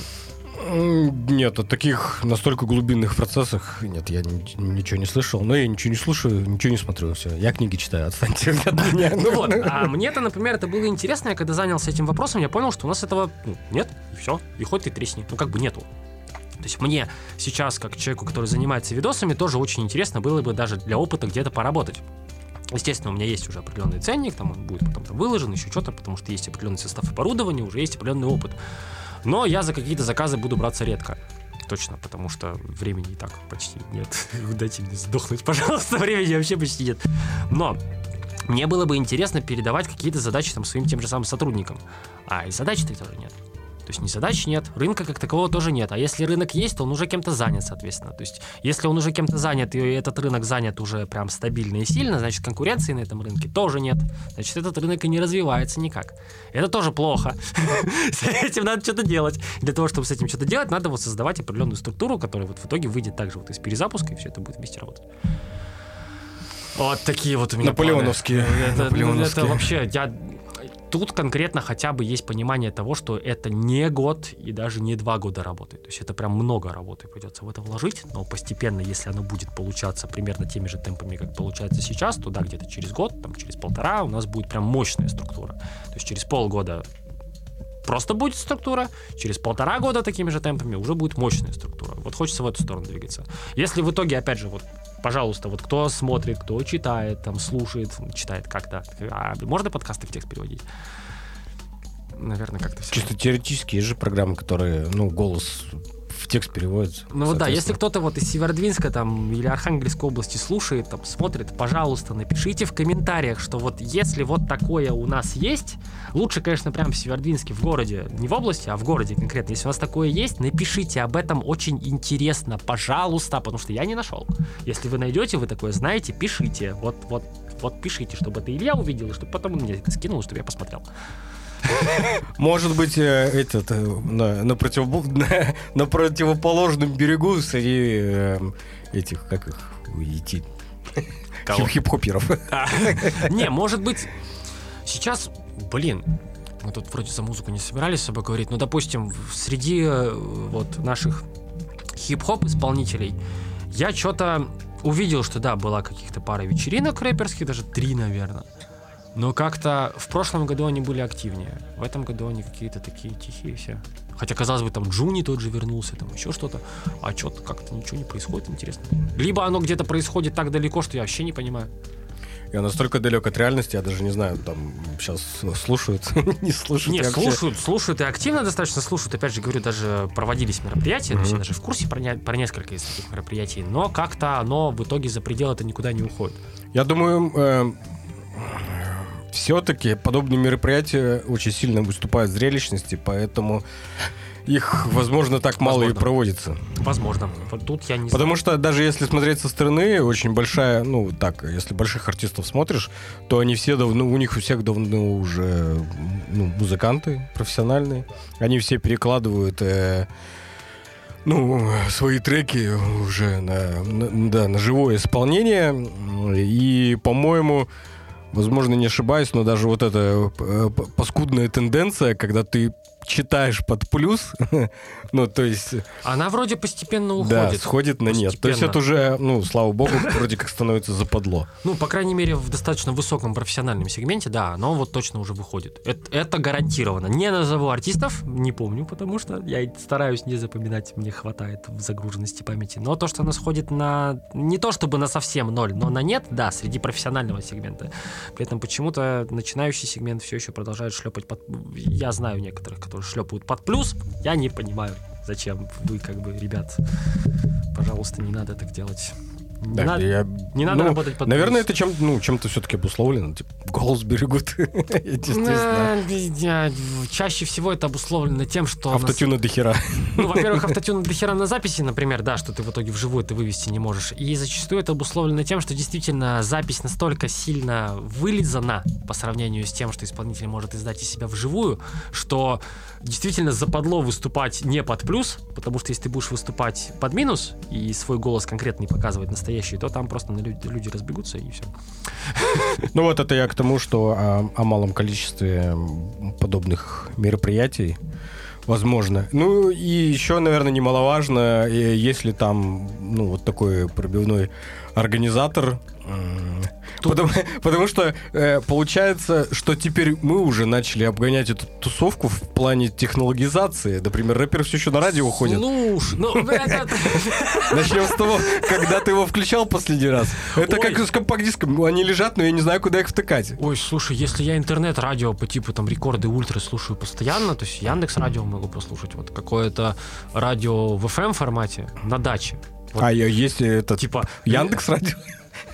Нет, о таких настолько глубинных процессах нет, я ничего не слышал, но я ничего не слушаю, ничего не смотрю, все. Я книги читаю, отстаньте от меня. Ну вот, а мне-то, например, это было интересно, я когда занялся этим вопросом, я понял, что у нас этого ну, нет, и все, и хоть ты тресни, ну как бы нету. То есть мне сейчас, как человеку, который занимается видосами, тоже очень интересно было бы даже для опыта где-то поработать. Естественно, у меня есть уже определенный ценник, там он будет потом там выложен, еще что-то, потому что есть определенный состав оборудования, уже есть определенный опыт. Но я за какие-то заказы буду браться редко. Точно, потому что времени и так почти нет. Дайте мне сдохнуть, пожалуйста, времени вообще почти нет. Но мне было бы интересно передавать какие-то задачи там своим тем же самым сотрудникам. А и задач-то тоже нет. То есть ни задач нет, рынка как такового тоже нет. А если рынок есть, то он уже кем-то занят, соответственно. То есть если он уже кем-то занят, и этот рынок занят уже прям стабильно и сильно, значит конкуренции на этом рынке тоже нет. Значит этот рынок и не развивается никак. Это тоже плохо. С этим надо что-то делать. Для того, чтобы с этим что-то делать, надо вот создавать определенную структуру, которая вот в итоге выйдет также вот из перезапуска, и все это будет вместе работать. Вот такие вот у меня Наполеоновские. планы. Это, ну, Наполеоновские. это вообще, я тут конкретно хотя бы есть понимание того, что это не год и даже не два года работы. То есть это прям много работы придется в это вложить, но постепенно, если оно будет получаться примерно теми же темпами, как получается сейчас, то да, где-то через год, там, через полтора у нас будет прям мощная структура. То есть через полгода просто будет структура, через полтора года такими же темпами уже будет мощная структура. Вот хочется в эту сторону двигаться. Если в итоге, опять же, вот пожалуйста, вот кто смотрит, кто читает, там, слушает, читает как-то. А можно подкасты в текст переводить? Наверное, как-то все. Чисто теоретически есть же программы, которые, ну, голос в текст переводится. Ну да, если кто-то вот из Северодвинска там или Архангельской области слушает, там смотрит, пожалуйста, напишите в комментариях, что вот если вот такое у нас есть, лучше, конечно, прямо в Северодвинске, в городе, не в области, а в городе конкретно. Если у нас такое есть, напишите об этом очень интересно, пожалуйста, потому что я не нашел. Если вы найдете, вы такое знаете, пишите. Вот, вот, вот пишите, чтобы это Илья увидел, и чтобы потом он мне это скинул, чтобы я посмотрел. Может быть, э, этот, э, на, на, противобо- на, на противоположном берегу среди э, этих, как их, идти, хип-хоперов. Не, может быть, сейчас, блин, мы тут вроде за музыку не собирались с собой говорить, но, допустим, среди э, вот наших хип-хоп исполнителей я что-то увидел, что да, была каких-то пара вечеринок рэперских, даже три, наверное. Но как-то в прошлом году они были активнее. В этом году они какие-то такие тихие все. Хотя, казалось бы, там Джуни тот же вернулся, там еще что-то. А что-то как-то ничего не происходит, интересно. Либо оно где-то происходит так далеко, что я вообще не понимаю. Я настолько далек от реальности, я даже не знаю, там сейчас слушают, не слушают. Не, я вообще- слушают, слушают и активно достаточно слушают. Опять же, говорю, даже проводились мероприятия, то есть я даже в курсе про, не- про несколько из таких мероприятий, но как-то оно в итоге за пределы это никуда не уходит. Я думаю, все-таки подобные мероприятия очень сильно выступают в зрелищности, поэтому их, возможно, так мало и Возможно. проводится. Возможно. Тут я не Потому что даже если смотреть со стороны, очень большая, ну так, если больших артистов смотришь, то они все давно, у них у всех давно уже ну, музыканты профессиональные. Они все перекладывают э, ну, свои треки уже на, на- да, на живое исполнение. И, по-моему, возможно, не ошибаюсь, но даже вот эта э, п- паскудная тенденция, когда ты читаешь под плюс, ну, то есть... Она вроде постепенно Да, уходит. сходит на нет. То есть Постепенно. это уже, ну, слава богу, вроде как становится западло. Ну, по крайней мере, в достаточно высоком профессиональном сегменте, да, оно вот точно уже выходит. Это, это гарантированно. Не назову артистов, не помню, потому что я стараюсь не запоминать, мне хватает в загруженности памяти. Но то, что оно сходит на... Не то чтобы на совсем ноль, но на нет, да, среди профессионального сегмента. При этом почему-то начинающий сегмент все еще продолжает шлепать под... Я знаю некоторых, которые шлепают под плюс. Я не понимаю, зачем вы, как бы, ребят, пожалуйста, не надо так делать. Не, Да, надо, я- не надо ну, работать под Наверное, плюс. это чем, ну, чем-то все-таки обусловлено. Типа, голос берегут. Естественно. Чаще всего это обусловлено тем, что... Автотюна до хера. Ну, во-первых, автотюн до хера на записи, например, да, что ты в итоге вживую это вывести не можешь. И зачастую это обусловлено тем, что действительно запись настолько сильно вылизана по сравнению с тем, что исполнитель может издать из себя вживую, что действительно западло выступать не под плюс, потому что если ты будешь выступать под минус и свой голос конкретно не показывать настоящий, то там просто люди, разбегутся и все. Ну вот это я к тому, что о, о малом количестве подобных мероприятий возможно. Ну и еще, наверное, немаловажно, если там, ну, вот такой пробивной организатор. М, Потому, потому что э, получается, что теперь мы уже начали обгонять эту тусовку в плане технологизации. Например, рэперы все еще на радио ходят. Слушай, ну, это- Начнем с того, когда ты его включал последний раз. Это как с компакт-диском. Они лежат, но я не знаю, куда их втыкать. Ой, слушай, если я интернет-радио по типу там рекорды ультра слушаю постоянно, то есть Яндекс радио могу послушать, вот какое-то радио в FM формате на даче. Вот, А есть этот типа Яндекс радио?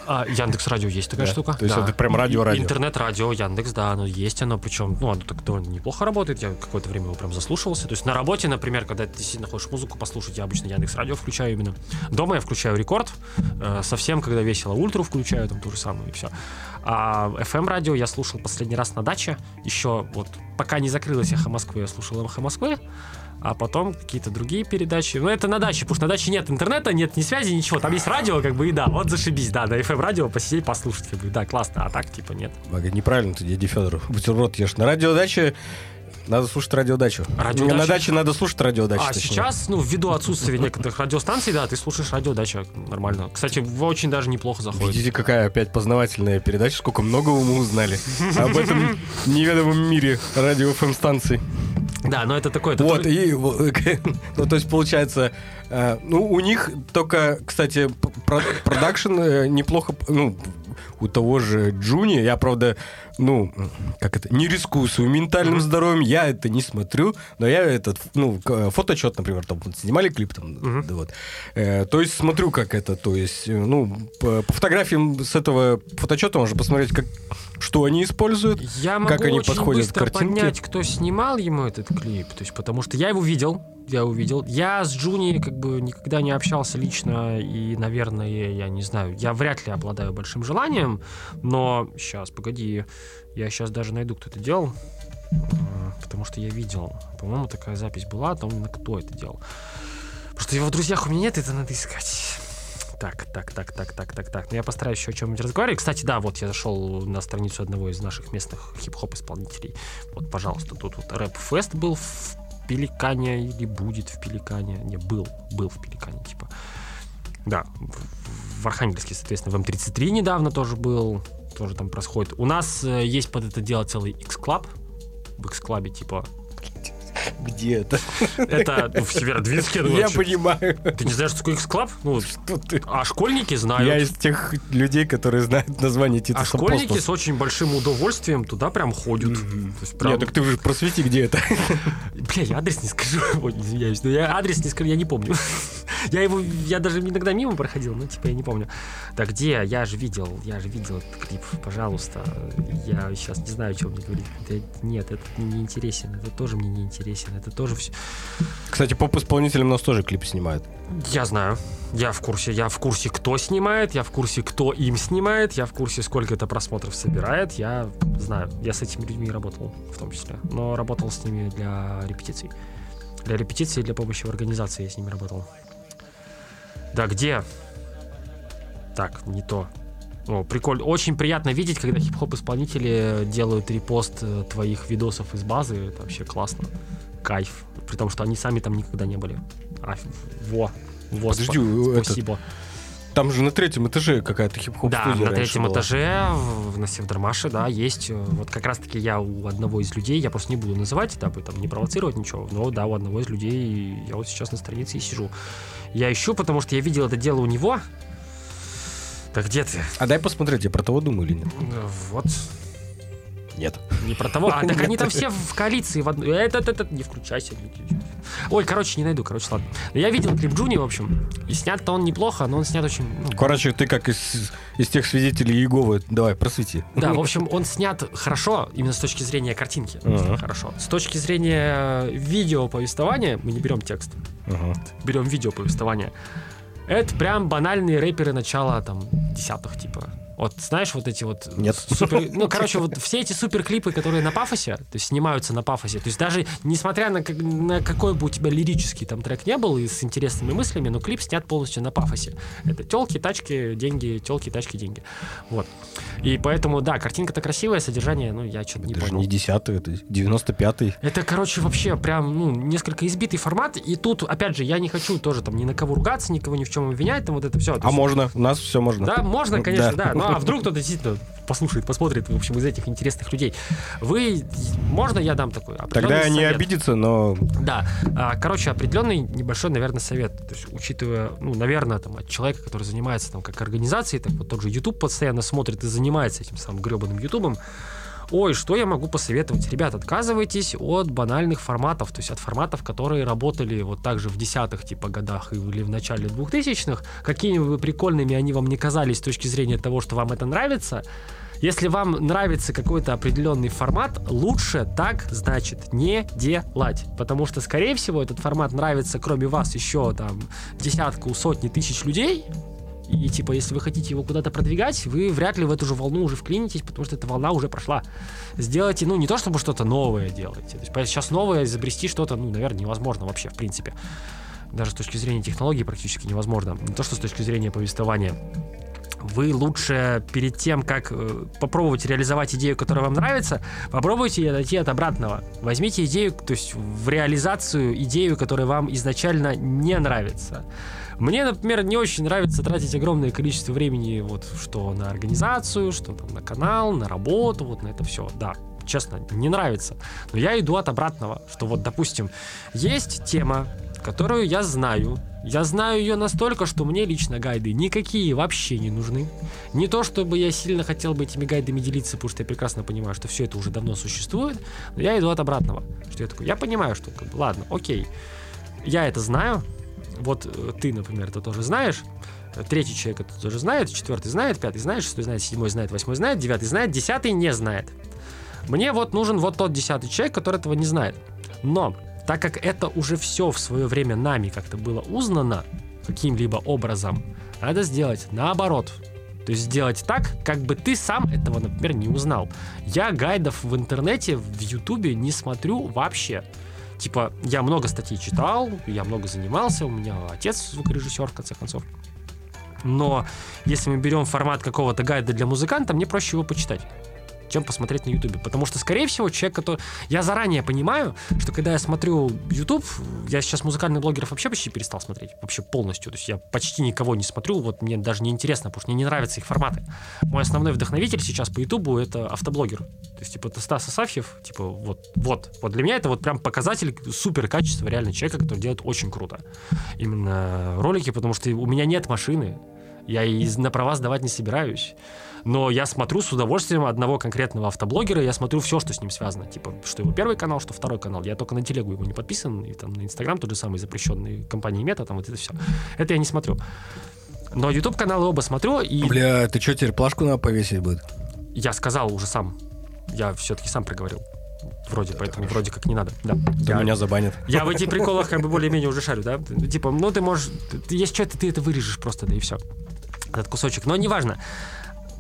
А, Яндекс Радио есть такая Да. штука. То есть да. это прям радио-радио. Интернет-радио, Яндекс, да, оно есть, оно причем, ну, оно так довольно неплохо работает. Я какое-то время его прям заслушивался. То есть на работе, например, когда ты действительно хочешь музыку послушать, я обычно Яндекс Радио включаю именно. Дома я включаю рекорд. э, совсем, когда весело, ультру включаю, там то же самое, и все. А FM радио я слушал последний раз на даче. Еще вот пока не закрылась эхо Москвы, я слушал эхо Москвы. А потом какие-то другие передачи. Ну, это на даче, потому что на даче нет интернета, нет ни связи, ничего. Там есть радио, как бы, и да, вот зашибись, да, на FM радио посидеть, послушать, как бы, да, классно, а так, типа, нет. Ага, Неправильно ты, дядя Федор. Бутерброд ешь. На радиодаче надо слушать радиодачу. Радиодача? На даче надо слушать радиодачу. А точнее. сейчас, ну, ввиду отсутствия некоторых радиостанций, да, ты слушаешь радиодача нормально. Кстати, очень даже неплохо заходит. Видите, какая опять познавательная передача, сколько многого мы узнали об этом неведомом мире радио станций Да, но это такое... это Вот, тоже- и, ну, то есть, получается, э, ну, у них только, кстати, продакшн э, неплохо, ну, у того же Джуни, я, правда, ну, как это, не рискую своим ментальным здоровьем, я это не смотрю, но я этот, ну, к- фотоотчет, например, там снимали клип, там, Мгм. да вот, Э, то есть смотрю, как это, то есть, э, ну, по, по фотографиям с этого фотоотчета можно посмотреть, как, что они используют, Я могу как они очень подходят к быстро картинке. понять, кто снимал ему этот клип. То есть, потому что я его видел, я его видел. Я с Джуни как бы никогда не общался лично, и, наверное, я не знаю, я вряд ли обладаю большим желанием, но сейчас, погоди, я сейчас даже найду, кто это делал, а, потому что я видел. По-моему, такая запись была, там именно кто это делал. Просто его в друзьях у меня нет, это надо искать. Так, так, так, так, так, так, так. Ну, я постараюсь еще о чем-нибудь разговаривать. Кстати, да, вот я зашел на страницу одного из наших местных хип-хоп исполнителей. Вот, пожалуйста, тут вот рэп-фест был в Пеликане или будет в Пеликане. Не, был, был в Пеликане, типа. Да, в, Архангельске, соответственно, в М33 недавно тоже был. Тоже там происходит. У нас э, есть под это дело целый X-Club. В X-Club, типа, где это, это в Северодвинске. я понимаю, Ты не знаешь, что такое X-Club? Ну, что ты... а школьники знают. Я из тех людей, которые знают название Титуса А школьники с очень большим удовольствием туда прям ходят. Нет, так ты уже просвети, где это. Бля, я адрес не скажу. Извиняюсь, но я адрес не скажу, я не помню. Я его, я даже иногда мимо проходил, но типа я не помню. Да где? Я же видел, я же видел этот клип, пожалуйста. Я сейчас не знаю, о чем мне говорить. Нет, это мне не интересен, это тоже мне не интересен, это тоже все. Кстати, поп-исполнителям нас тоже клип снимают. Я знаю, я в курсе, я в курсе, кто снимает, я в курсе, кто им снимает, я в курсе, сколько это просмотров собирает, я знаю, я с этими людьми работал в том числе, но работал с ними для репетиций. Для репетиции, для помощи в организации я с ними работал. Да где? Так, не то. О, прикольно. Очень приятно видеть, когда хип-хоп исполнители делают репост э, твоих видосов из базы. Это вообще классно. Кайф. При том, что они сами там никогда не были. А, во. Во, Подожди, этот, спасибо. там же на третьем этаже какая-то хип-хоп Да, на третьем была. этаже в, на Севдармаше, да, есть. э, Вот как раз-таки я у одного из людей, я просто не буду называть, дабы там не провоцировать ничего, но да, у одного из людей я вот сейчас на странице и сижу. Я ищу, потому что я видел это дело у него. Так где ты? А дай посмотреть, я про того думаю или нет? Э, Вот. Нет. Не про того. А, так они там все в коалиции в одной. Этот, этот, не включайся. Ой, короче, не найду, короче, ладно. Но я видел клип Джуни, в общем. И снят-то он неплохо, но он снят очень... ну, Короче, ты как из, из тех свидетелей Иеговы. Давай, просвети. Да, в общем, он снят хорошо, именно с точки зрения картинки. Ага. Хорошо. С точки зрения видео повествования, мы не берем текст, Ага. берем видео повествования. Это прям банальные рэперы начала там десятых, типа. Вот знаешь, вот эти вот Нет. супер, ну короче, вот все эти супер клипы, которые на пафосе, то есть снимаются на пафосе, то есть даже несмотря на, как- на какой бы у тебя лирический там трек не был и с интересными мыслями, но клип снят полностью на пафосе. Это телки, тачки, деньги, телки, тачки, деньги. Вот. И поэтому, да, картинка-то красивая, содержание, ну я что-то не понял. не десятый, это 95-й. Это, короче, вообще прям, ну, несколько избитый формат. И тут, опять же, я не хочу тоже там ни на кого ругаться, никого ни в чем обвинять, там вот это все. А можно, у нас все можно. Да, можно, конечно, да. Да. Ну, а вдруг кто-то действительно послушает, посмотрит, в общем, из этих интересных людей. Вы, можно я дам такой Тогда не совет? обидится, но Да, А, короче, определенный небольшой, наверное, совет. То есть, учитывая, ну, наверное, там, от человека, который занимается там как организацией, так вот тот же YouTube постоянно смотрит и занимается этим самым гребаным Ютубом, ой, что я могу посоветовать? Ребят, отказывайтесь от банальных форматов, то есть от форматов, которые работали вот так же в десятых типа годах или в начале двухтысячных. Какими бы прикольными они вам не казались с точки зрения того, что вам это нравится, если вам нравится какой-то определенный формат, лучше так, значит, не делать. Потому что, скорее всего, этот формат нравится, кроме вас, еще там десятку, сотни тысяч людей. И типа, если вы хотите его куда-то продвигать, вы вряд ли в эту же волну уже вклинитесь, потому что эта волна уже прошла. Сделайте, ну, не то чтобы что-то новое делаете. То есть сейчас новое изобрести что-то, ну, наверное, невозможно вообще, в принципе. Даже с точки зрения технологий практически невозможно. Не то, что с точки зрения повествования вы лучше перед тем, как э, попробовать реализовать идею, которая вам нравится, попробуйте дойти от обратного. Возьмите идею, то есть в реализацию идею, которая вам изначально не нравится. Мне, например, не очень нравится тратить огромное количество времени вот что на организацию, что там на канал, на работу, вот на это все. Да, честно, не нравится. Но я иду от обратного, что вот, допустим, есть тема, которую я знаю. Я знаю ее настолько, что мне лично гайды никакие вообще не нужны. Не то, чтобы я сильно хотел бы этими гайдами делиться, потому что я прекрасно понимаю, что все это уже давно существует, но я иду от обратного. Что я такой, я понимаю, что, как бы, ладно, окей, я это знаю, вот э, ты, например, это тоже знаешь, третий человек это тоже знает, четвертый знает, пятый знает, шестой знает, седьмой знает, восьмой знает, девятый знает, десятый не знает. Мне вот нужен вот тот десятый человек, который этого не знает. Но так как это уже все в свое время нами как-то было узнано каким-либо образом, надо сделать наоборот. То есть сделать так, как бы ты сам этого, например, не узнал. Я гайдов в интернете, в Ютубе не смотрю вообще. Типа, я много статей читал, я много занимался, у меня отец звукорежиссер, в конце концов. Но если мы берем формат какого-то гайда для музыканта, мне проще его почитать чем посмотреть на Ютубе. Потому что, скорее всего, человек, который... Я заранее понимаю, что когда я смотрю Ютуб, я сейчас музыкальных блогеров вообще почти перестал смотреть. Вообще полностью. То есть я почти никого не смотрю. Вот мне даже не интересно, потому что мне не нравятся их форматы. Мой основной вдохновитель сейчас по Ютубу это автоблогер. То есть, типа, это Стас Асафьев. Типа, вот, вот. Вот для меня это вот прям показатель супер качества реально человека, который делает очень круто. Именно ролики, потому что у меня нет машины. Я и на права сдавать не собираюсь но я смотрю с удовольствием одного конкретного автоблогера, я смотрю все, что с ним связано. Типа, что его первый канал, что второй канал. Я только на телегу его не подписан, и там на Инстаграм тот же самый запрещенный компанией Мета, там вот это все. Это я не смотрю. Но YouTube каналы оба смотрю и... Бля, ты что, теперь плашку на повесить будет? Я сказал уже сам. Я все-таки сам проговорил. Вроде, поэтому хорошо. вроде как не надо. Да. Я, меня забанят. Я в этих приколах как бы более-менее уже шарю, да? Типа, ну ты можешь... Есть что-то, ты это вырежешь просто, да и все. Этот кусочек. Но неважно.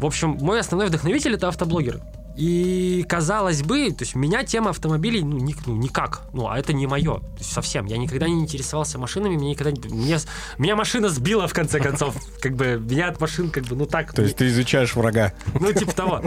В общем, мой основной вдохновитель это автоблогеры. И казалось бы, то есть меня тема автомобилей ну, ни, ну никак, ну а это не мое, то есть совсем. Я никогда не интересовался машинами, мне никогда мне, меня машина сбила в конце концов, как бы меня от машин как бы ну так. То есть ты изучаешь врага. Ну типа того.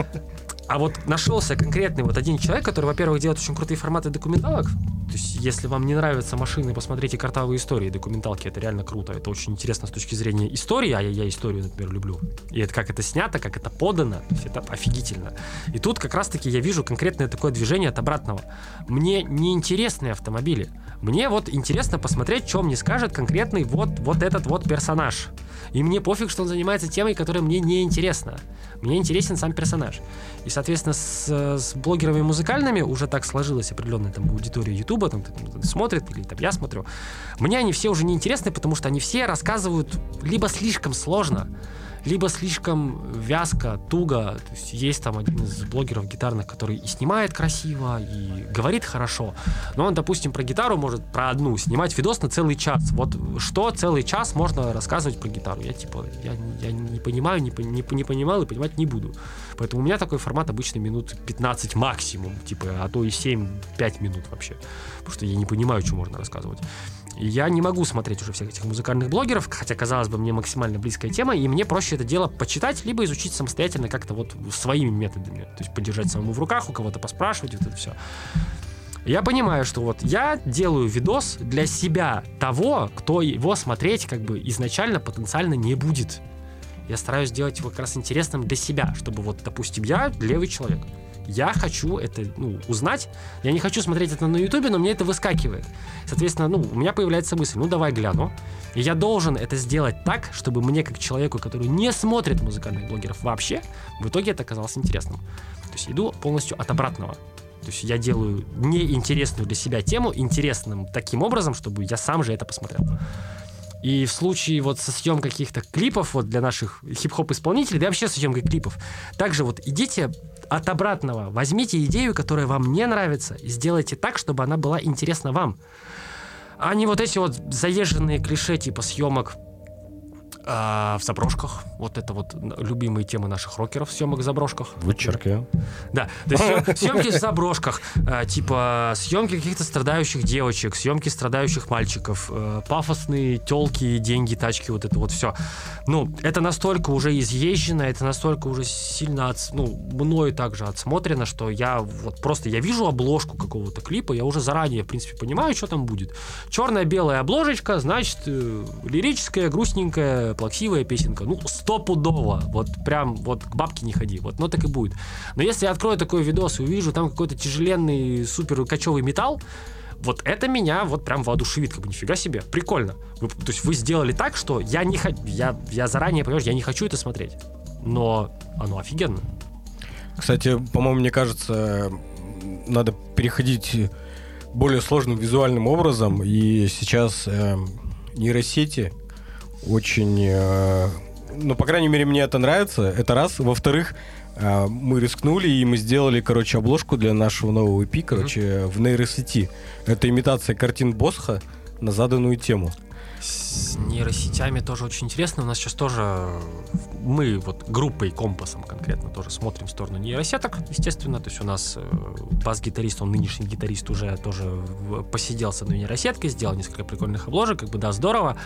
А вот нашелся конкретный вот один человек, который, во-первых, делает очень крутые форматы документалок. То есть, если вам не нравятся машины, посмотрите картавые истории, документалки, это реально круто. Это очень интересно с точки зрения истории, а я, я историю, например, люблю. И это как это снято, как это подано, это офигительно. И тут как раз-таки я вижу конкретное такое движение от обратного. Мне не интересны автомобили. Мне вот интересно посмотреть, что мне скажет конкретный вот, вот этот вот персонаж. И мне пофиг, что он занимается темой, которая мне не интересна. Мне интересен сам персонаж. И, соответственно, с, с блогерами музыкальными уже так сложилась определенная там аудитория Ютуба, там, там смотрит, или там я смотрю. Мне они все уже не интересны, потому что они все рассказывают либо слишком сложно, либо слишком вязко, туго. То есть есть там один из блогеров гитарных, который и снимает красиво, и говорит хорошо, но он, допустим, про гитару может про одну снимать видос на целый час. Вот что целый час можно рассказывать про гитару? Я типа, я, я не понимаю, не, не, не понимал и понимать не буду. Поэтому у меня такой формат обычно минут 15 максимум, типа, а то и 7-5 минут вообще. Потому что я не понимаю, что можно рассказывать я не могу смотреть уже всех этих музыкальных блогеров, хотя, казалось бы, мне максимально близкая тема, и мне проще это дело почитать, либо изучить самостоятельно как-то вот своими методами. То есть подержать самому в руках, у кого-то поспрашивать, вот это все. Я понимаю, что вот я делаю видос для себя того, кто его смотреть как бы изначально потенциально не будет. Я стараюсь сделать его как раз интересным для себя, чтобы вот, допустим, я левый человек. Я хочу это ну, узнать. Я не хочу смотреть это на Ютубе, но мне это выскакивает. Соответственно, ну, у меня появляется мысль, ну давай гляну. И я должен это сделать так, чтобы мне, как человеку, который не смотрит музыкальных блогеров вообще, в итоге это оказалось интересным. То есть иду полностью от обратного. То есть я делаю неинтересную для себя тему интересным таким образом, чтобы я сам же это посмотрел. И в случае вот со съемкой каких-то клипов вот для наших хип-хоп исполнителей, да вообще со съемкой клипов, также вот идите от обратного. Возьмите идею, которая вам не нравится, и сделайте так, чтобы она была интересна вам. А не вот эти вот заезженные клише типа съемок а, в заброшках. Вот это вот любимые темы наших рокеров, съемок в заброшках. Вычеркиваю. Да, то есть съемки в заброшках, а, типа съемки каких-то страдающих девочек, съемки страдающих мальчиков, а, пафосные телки, деньги, тачки, вот это вот все. Ну, это настолько уже изъезжено, это настолько уже сильно, от, ну, мною также отсмотрено, что я вот просто, я вижу обложку какого-то клипа, я уже заранее, в принципе, понимаю, что там будет. Черная-белая обложечка, значит, э, лирическая, грустненькая, плаксивая песенка, ну, стопудово, вот прям, вот к бабке не ходи, вот, ну, так и будет. Но если я открою такой видос и увижу там какой-то тяжеленный, супер кочевый металл, вот это меня вот прям воодушевит, как бы нифига себе, прикольно. Вы, то есть вы сделали так, что я не хочу, я, я заранее, понимаешь, я не хочу это смотреть, но оно офигенно. Кстати, по-моему, мне кажется, надо переходить более сложным визуальным образом, и сейчас э, нейросети очень... Э, ну, по крайней мере, мне это нравится. Это раз. Во-вторых, э, мы рискнули, и мы сделали, короче, обложку для нашего нового EP, короче, mm-hmm. в нейросети. Это имитация картин Босха на заданную тему. С нейросетями тоже очень интересно. У нас сейчас тоже мы вот группой компасом конкретно тоже смотрим в сторону нейросеток, естественно. То есть у нас э, бас-гитарист, он нынешний гитарист уже тоже посидел с одной нейросеткой, сделал несколько прикольных обложек, как бы да, здорово.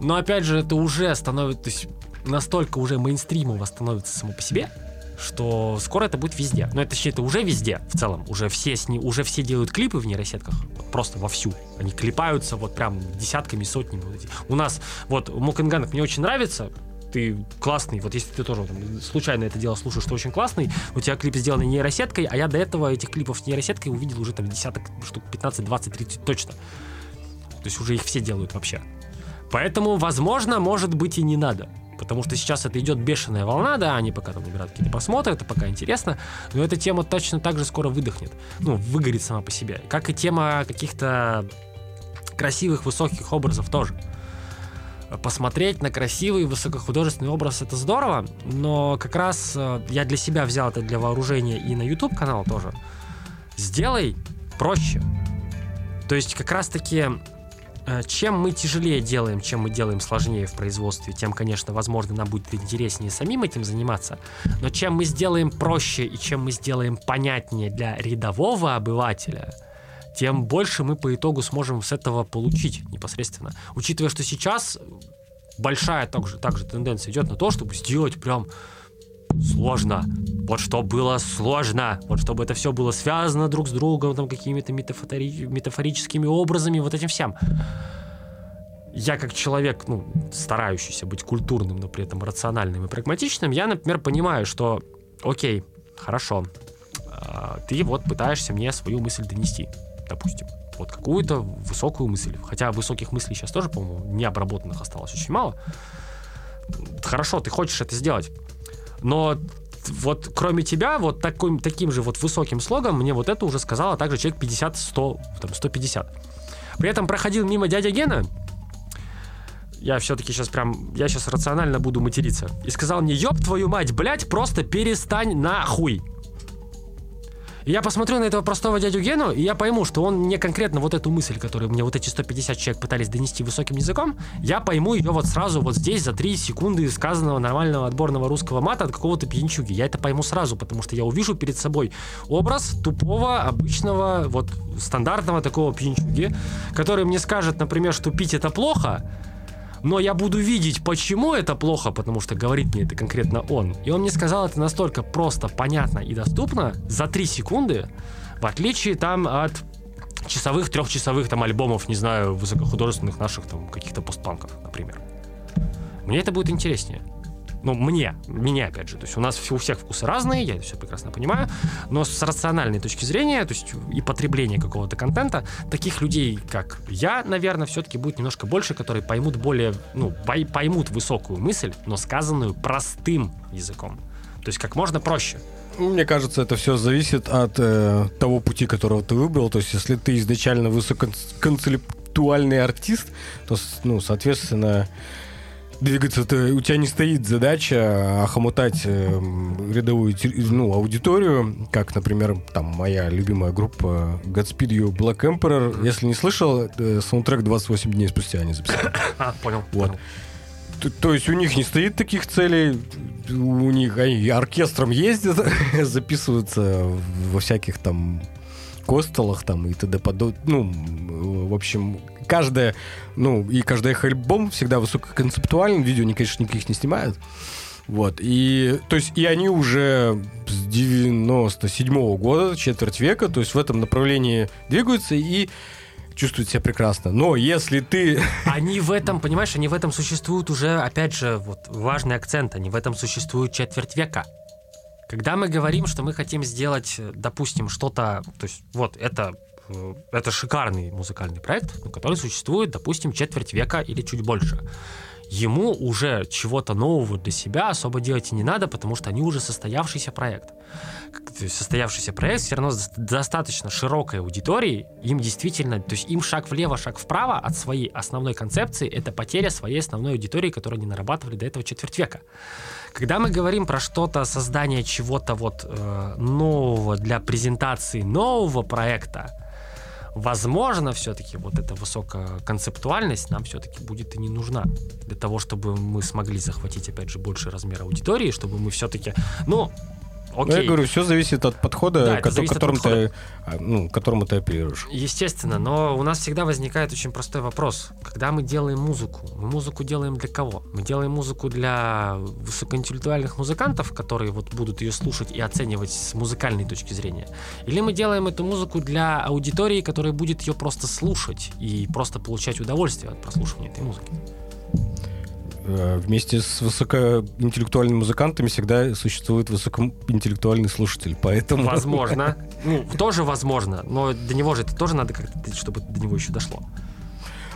Но опять же, это уже становится, то есть настолько уже мейнстримово становится само по себе, что скоро это будет везде. Но это, это уже везде в целом. Уже все, сни, уже все делают клипы в нейросетках. Вот просто вовсю. Они клепаются вот прям десятками, сотнями. Вот эти. У нас вот Мокенганг мне очень нравится. Ты классный, вот если ты тоже там, случайно это дело слушаешь, что очень классный, у тебя клип сделан нейросеткой, а я до этого этих клипов с нейросеткой увидел уже там десяток штук, 15, 20, 30 точно. То есть уже их все делают вообще. Поэтому, возможно, может быть и не надо. Потому что сейчас это идет бешеная волна, да, они пока там набирают какие-то просмотры, это пока интересно, но эта тема точно так же скоро выдохнет, ну, выгорит сама по себе. Как и тема каких-то красивых, высоких образов тоже. Посмотреть на красивый, высокохудожественный образ это здорово, но как раз э, я для себя взял это для вооружения и на YouTube канал тоже. Сделай проще. То есть как раз таки чем мы тяжелее делаем, чем мы делаем сложнее в производстве, тем, конечно, возможно, нам будет интереснее самим этим заниматься. Но чем мы сделаем проще и чем мы сделаем понятнее для рядового обывателя, тем больше мы по итогу сможем с этого получить непосредственно. Учитывая, что сейчас большая также, также тенденция идет на то, чтобы сделать прям сложно. Вот что было сложно. Вот чтобы это все было связано друг с другом, там какими-то метафори- метафорическими образами, вот этим всем. Я как человек, ну, старающийся быть культурным, но при этом рациональным и прагматичным, я, например, понимаю, что, окей, хорошо, э, ты вот пытаешься мне свою мысль донести, допустим. Вот какую-то высокую мысль. Хотя высоких мыслей сейчас тоже, по-моему, не обработанных осталось очень мало. Хорошо, ты хочешь это сделать. Но вот кроме тебя, вот таким, таким же вот высоким слогом, мне вот это уже сказала также человек 50-100, там 150. При этом проходил мимо дядя Гена, я все-таки сейчас прям, я сейчас рационально буду материться, и сказал мне, ёб твою мать, блядь, просто перестань нахуй. Я посмотрю на этого простого дядю Гену, и я пойму, что он мне конкретно вот эту мысль, которую мне вот эти 150 человек пытались донести высоким языком, я пойму ее вот сразу вот здесь за 3 секунды сказанного нормального отборного русского мата от какого-то пьянчуги. Я это пойму сразу, потому что я увижу перед собой образ тупого, обычного, вот стандартного такого пьянчуги, который мне скажет, например, что пить это плохо, но я буду видеть, почему это плохо, потому что говорит мне это конкретно он. И он мне сказал это настолько просто, понятно и доступно за 3 секунды, в отличие там от часовых, трехчасовых там альбомов, не знаю, высокохудожественных наших там каких-то постпанков, например. Мне это будет интереснее. Ну, мне, меня, опять же. То есть у нас у всех вкусы разные, я это все прекрасно понимаю, но с рациональной точки зрения, то есть и потребления какого-то контента, таких людей, как я, наверное, все-таки будет немножко больше, которые поймут более, ну, поймут высокую мысль, но сказанную простым языком. То есть как можно проще. Мне кажется, это все зависит от э, того пути, которого ты выбрал. То есть, если ты изначально высококонцептуальный артист, то, ну, соответственно, двигаться то у тебя не стоит задача охомутать э, рядовую ну, аудиторию, как, например, там моя любимая группа Godspeed You Black Emperor. Если не слышал, э, саундтрек 28 дней спустя они записали. А, понял. Вот. понял. То, то есть у них не стоит таких целей, у них они оркестром ездят, записываются во всяких там костелах там и т.д. Ну, в общем, каждая, ну, и каждый их альбом всегда высококонцептуальный, видео они, конечно, никаких не снимают. Вот, и, то есть, и они уже с 97 -го года, четверть века, то есть в этом направлении двигаются и чувствуют себя прекрасно. Но если ты... Они в этом, понимаешь, они в этом существуют уже, опять же, вот важный акцент, они в этом существуют четверть века. Когда мы говорим, что мы хотим сделать, допустим, что-то, то есть вот это это шикарный музыкальный проект, который существует, допустим, четверть века или чуть больше. Ему уже чего-то нового для себя особо делать и не надо, потому что они уже состоявшийся проект. То есть состоявшийся проект все равно с достаточно широкой аудиторией, им действительно, то есть им шаг влево, шаг вправо от своей основной концепции, это потеря своей основной аудитории, которую они нарабатывали до этого четверть века. Когда мы говорим про что-то, создание чего-то вот э, нового для презентации нового проекта, возможно, все-таки вот эта высокая концептуальность нам все-таки будет и не нужна для того, чтобы мы смогли захватить, опять же, больше размер аудитории, чтобы мы все-таки, ну, ну, я говорю, все зависит от подхода, Да, ко- зависит от которым подхода. ты, а, ну, к которому ты оперируешь. Естественно, но у нас всегда возникает очень простой вопрос. Когда мы делаем музыку, мы музыку делаем для кого? Мы делаем музыку для высокоинтеллектуальных музыкантов, которые вот будут ее слушать и оценивать с музыкальной точки зрения? Или мы делаем эту музыку для аудитории, которая будет ее просто слушать и просто получать удовольствие от прослушивания этой музыки? Э, Вместе с высокоинтеллектуальными музыкантами всегда существует высокоинтеллектуальный слушатель, поэтому... Возможно. Ну, тоже возможно, но до него же это тоже надо как-то, чтобы до него еще дошло.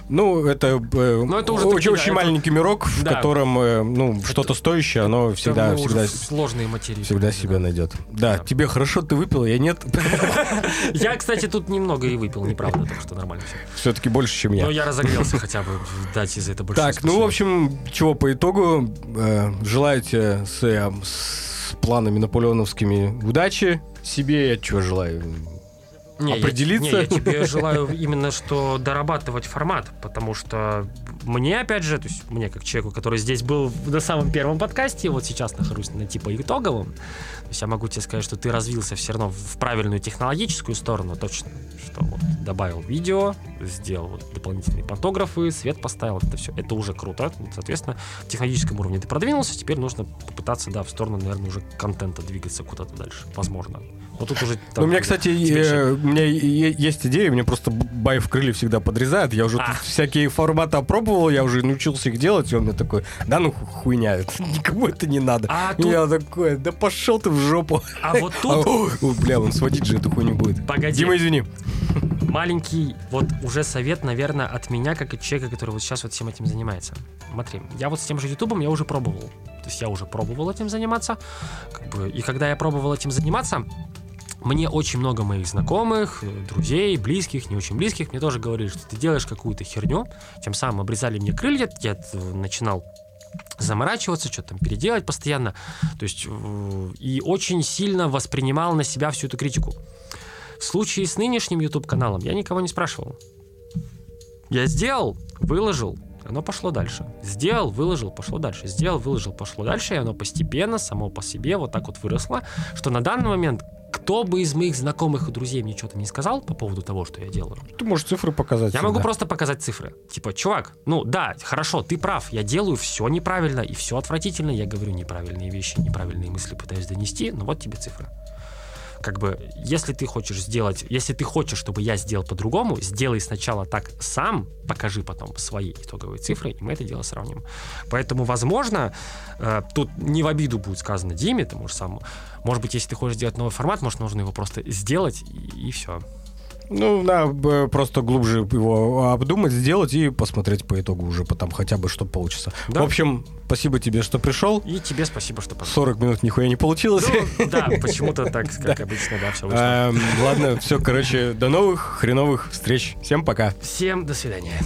Ну, это, э, Ну, это уже очень, такие, да, очень это- маленький мирок, в Да. котором, э, ну, что-то стоящее, оно всегда, Это всегда, в сложные материи. всегда перейдем, себя да. найдет. Да, Да. тебе хорошо, ты выпил, я нет. Я, кстати, тут немного и выпил, неправда, так что нормально все. Все-таки больше, чем я. Но я разогрелся хотя бы, дать из за это больше. Так, ну, в общем, чего по итогу? Э, желаю тебе э, с планами наполеоновскими удачи. Себе я чего желаю? Определиться. Я, не, я тебе желаю именно что дорабатывать формат, потому что мне, опять же, то есть мне как человеку, который здесь был на самом первом подкасте, вот сейчас нахожусь на типа итоговом, то есть я могу тебе сказать, что ты развился все равно в правильную технологическую сторону, точно, что вот добавил видео, сделал вот дополнительные пантографы, свет поставил, это все, это уже круто, соответственно, в технологическом уровне ты продвинулся, теперь нужно попытаться, да, в сторону, наверное, уже контента двигаться куда-то дальше, возможно. Но тут уже... Ну, там у меня, кстати, э, у меня есть идея, мне просто бай в крылья всегда подрезает. Я уже А. всякие форматы опробовал, я уже научился их делать, и он мне такой, да ну ху- хуйня, никому это не надо. А И тут- Я такой, да пошел ты в жопу. А вот тут А, о, бля, он сводить же эту хуйню будет. Погоди. Дима, извини. маленький вот уже совет, наверное, от меня, как от человека, который вот сейчас вот всем этим занимается. Смотри, я вот с тем же Ютубом я уже пробовал. То есть я уже пробовал этим заниматься. Как бы, и когда я пробовал этим заниматься, мне очень много моих знакомых, э, друзей, близких, не очень близких, мне тоже говорили, что ты делаешь какую-то херню, тем самым обрезали мне крылья, я э, начинал заморачиваться, что-то там переделать постоянно, то есть э, и очень сильно воспринимал на себя всю эту критику. В случае с нынешним YouTube-каналом я никого не спрашивал. Я сделал, выложил, оно пошло дальше. Сделал, выложил, пошло дальше. Сделал, выложил, пошло дальше, и оно постепенно, само по себе вот так вот выросло, что на данный момент кто бы из моих знакомых и друзей мне что-то не сказал по поводу того, что я делаю, Ты можешь цифры показать. я могу всегда. просто показать цифры. Типа, чувак, ну да, хорошо, ты прав, я делаю все неправильно и все отвратительно, я говорю неправильные вещи, неправильные мысли пытаюсь донести, но вот тебе цифры. Как бы, если ты хочешь сделать, если ты хочешь, чтобы я сделал по-другому, сделай сначала так сам, покажи потом свои итоговые цифры, и мы это дело сравним. Поэтому, возможно, э, тут не в обиду будет сказано Диме, ты можешь сам, может быть, если ты хочешь сделать новый формат, может, нужно его просто сделать, и, и все. Ну, надо просто глубже его обдумать, сделать и посмотреть по итогу уже потом хотя бы, что получится. Да. В общем, спасибо тебе, что пришел. И тебе спасибо, что пошел. 40 минут нихуя не получилось. Ну, да, почему-то так, как обычно, да, все вышло. Ладно, все, короче, до новых хреновых встреч. Всем пока. Всем до свидания.